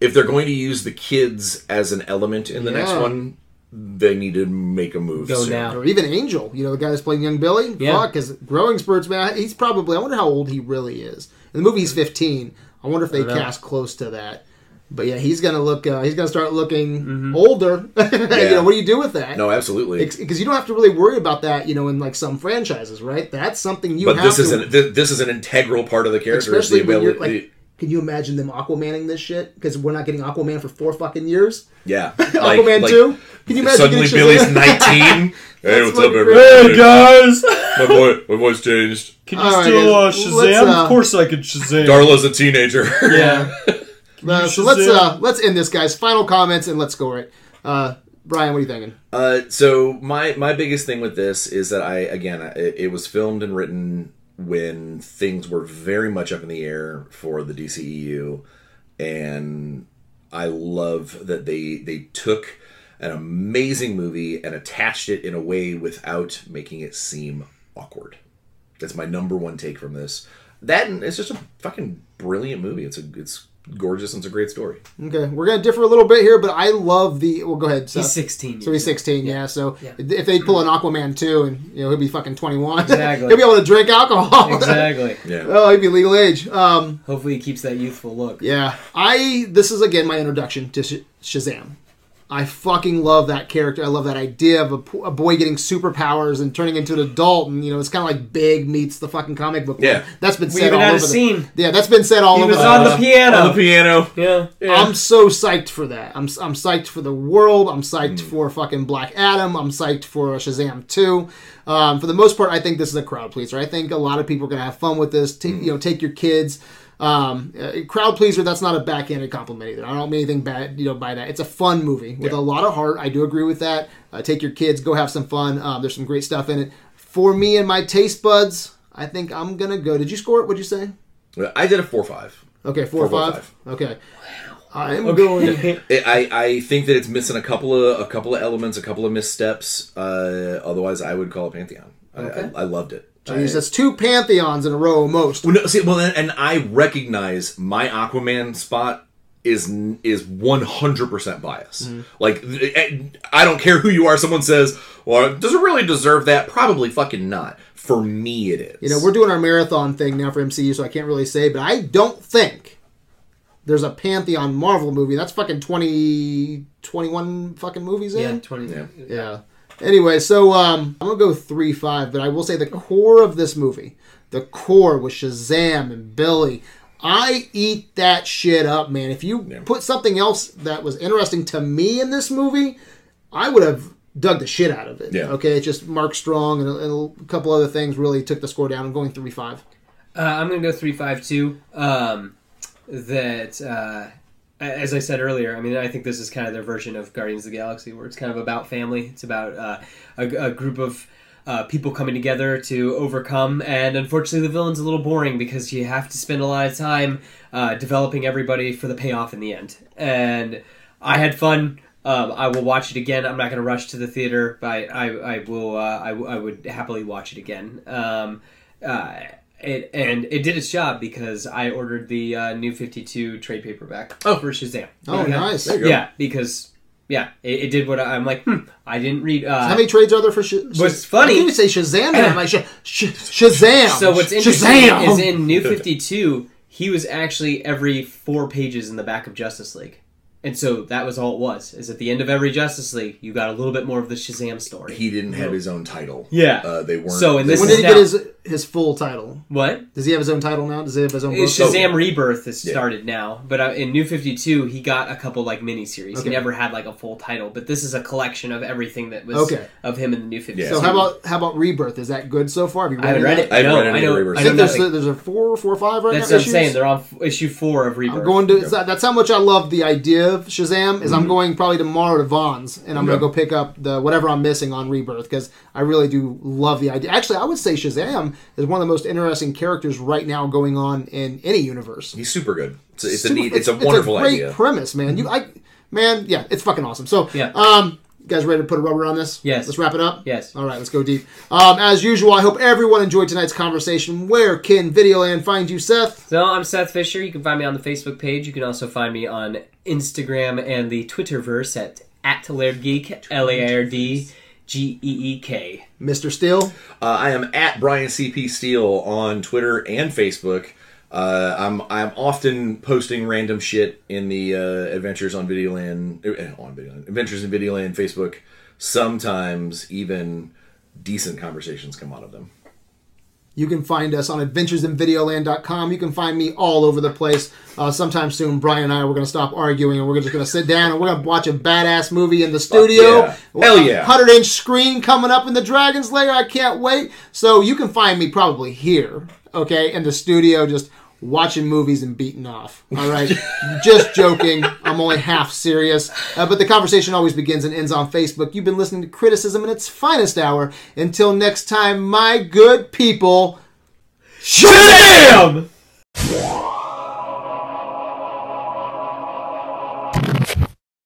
if they're going to use the kids as an element in the next one, they need to make a move. Go soon. now. Or even Angel, you know, the guy that's playing young Billy. Yeah. Fuck, because growing spurts, man, he's probably, I wonder how old he really is. In the movie, he's 15. I wonder if they don't know. cast close to that. But yeah, he's gonna look. Uh, he's gonna start looking older. yeah. you know, what do you do with that? No, absolutely. because you don't have to really worry about that. You know, in like some franchises, right? That's something you but have this to. is an th- this is an integral part of the character. is especially the when you're ability. like. Can you imagine them Aquamaning this shit? Because we're not getting Aquaman for four fucking years. yeah, Aquaman two. Can you imagine Suddenly, getting Billy's nineteen. hey, what's up, fucking everybody? guys! My boy, my voice changed. Can you All right, still, uh, Shazam? uh, Of course I could Shazam. Darla's a teenager. Yeah. Uh, so let's uh, let's end this, guys. Final comments and let's go right. Uh, Brian, what are you thinking? Uh, so my my biggest thing with this is that I again it, it was filmed and written when things were very much up in the air for the DCEU, and I love that they they took an amazing movie and attached it in a way without making it seem awkward. That's my number one take from this. That it's just a fucking brilliant movie. It's a it's gorgeous and it's a great story. Okay, we're gonna differ a little bit here, but I love the. Well, go ahead. Seth. He's 16. So he's 16, yeah. So Yeah. if they pull an Aquaman too, and you know he'll be fucking 21, Exactly. he'll be able to drink alcohol. Exactly. Yeah. oh, he'd be legal age. Um, Hopefully he keeps that youthful look. yeah. I this is again my introduction to Sh- Shazam. I fucking love that character. I love that idea of a, a boy getting superpowers and turning into an adult, and you know it's kind of like Big meets the fucking comic book. Yeah. that's been We said even all had a over the- scene. Yeah, that's been said all He over was the on the piano. On the piano. Yeah. I'm so psyched for that. I'm, I'm psyched for the world. I'm psyched Hmm. for fucking Black Adam. I'm psyched for Shazam 2. Um, for the most part, I think this is a crowd pleaser. I think a lot of people are going to have fun with this. Ta- Hmm. You know, take your kids. Um, uh, crowd pleaser, that's not a backhanded compliment either. I don't mean anything bad, you know, by that. It's a fun movie with Yeah. a lot of heart. I do agree with that. Uh, take your kids, go have some fun. Um, there's some great stuff in it. For me and my taste buds, I think I'm going to go. Did you score it? What'd you say? I did a four five. Okay, four, five. five. Okay. I'm going. I, I think that it's missing a couple of a couple of elements, a couple of missteps. Uh, otherwise, I would call it Pantheon. Okay. I, I, I loved it. Jeez, that's two pantheons in a row most. Well, no, see, well, and I recognize my Aquaman spot is is one hundred percent bias. Mm-hmm. Like, eh, I don't care who you are. Someone says, "Well, does it really deserve that?" Probably fucking not. For me, it is. You know, we're doing our marathon thing now for MCU, so I can't really say, but I don't think there's a Pantheon Marvel movie. That's fucking 20, 21 fucking movies in. Yeah, 20. Yeah. Yeah. Anyway, so um, I'm gonna go three five, but I will say the core of this movie, the core was Shazam and Billy. I eat that shit up, man. If you Yeah. put something else that was interesting to me in this movie, I would have dug the shit out of it. Yeah. Okay, it's just Mark Strong and a, and a couple other things really took the score down. I'm going three five. Uh, I'm gonna go three five two. Um, that uh, a- as I said earlier, I mean, I think this is kind of their version of Guardians of the Galaxy, where it's kind of about family. It's about uh, a, a group of uh, people coming together to overcome, and unfortunately, the villain's a little boring because you have to spend a lot of time uh, developing everybody for the payoff in the end. And I had fun. Um, I will watch it again. I'm not going to rush to the theater, but I, I, I will. Uh, I, would happily watch it again. Um, uh, it, and it did its job because I ordered the uh, new 52 trade paperback Oh. for Shazam. Oh, Yeah. nice. There you go. Yeah, because yeah, it, it did what I, I'm like. Hmm, I didn't read. Uh, How many trades are there for Sh- What's Shaz- funny- You can't say Shazam. and I'm like Sh- Sh- Shazam. so what's interesting Shazam! is in New 52, he was actually every four pages in the back of Justice League. And so that was all it was. Is at the end of every Justice League, you got a little bit more of the Shazam story. he didn't have his own title. Yeah. uh, they weren't. So in this when did he is get his his full title? what? Does he have his own title now? Does he have his own book? It's Shazam Rebirth has Yeah. started now, but uh, in New Fifty Two, he got a couple like miniseries. Okay. He never had like a full title, but this is a collection of everything that was Okay. of him in the New Fifty Two. Yeah. So how about how about Rebirth? Is that good so far? Have you I haven't read it. I haven't no, read any I know. of Rebirth. I I think there's nothing. a, there's a four four or five right That's now. what I'm saying. They're on f- issue four of Rebirth. I'm going to. that- That's how much I love the idea of Shazam. Is Mm-hmm. I'm going probably tomorrow to Vaughn's and I'm Okay. gonna go pick up the whatever I'm missing on Rebirth because I really do love the idea. Actually, I would say Shazam is one of the most interesting characters right now going on in any universe. He's super good. It's, a- it's a neat. It's, a wonderful great idea. premise, man. You, I, man, yeah, it's fucking awesome. So, Yeah. um, You guys ready to put a rubber on this? Yes. Let's wrap it up? Yes. All right, let's go deep. Um, as usual, I hope everyone enjoyed tonight's conversation. Where can Videoland find you, Seth? So I'm Seth Fisher. You can find me on the Facebook page. You can also find me on Instagram and the Twitterverse at at LairdGeek, L A R D G E E K. Mr. Steele? Uh, I am at Brian CP Steele on Twitter and Facebook. Uh, I'm I'm often posting random shit in the uh, Adventures on Videoland uh, on Videoland Adventures in Videoland Facebook. Sometimes even decent conversations come out of them. You can find us on adventuresinvideoland.com. You can find me all over the place. Uh, sometime soon, Brian and I, we're going to stop arguing and we're just going to sit down and we're going to watch a badass movie in the studio. yeah. Hell yeah. 100 inch screen coming up in the Dragon's Lair. I can't wait. So you can find me probably here, okay, in the studio, just watching movies and beating off. All right. just joking. I'm only half serious. Uh, but the conversation always begins and ends on Facebook. You've been listening to Criticism in its finest hour. Until next time, my good people. Shazam!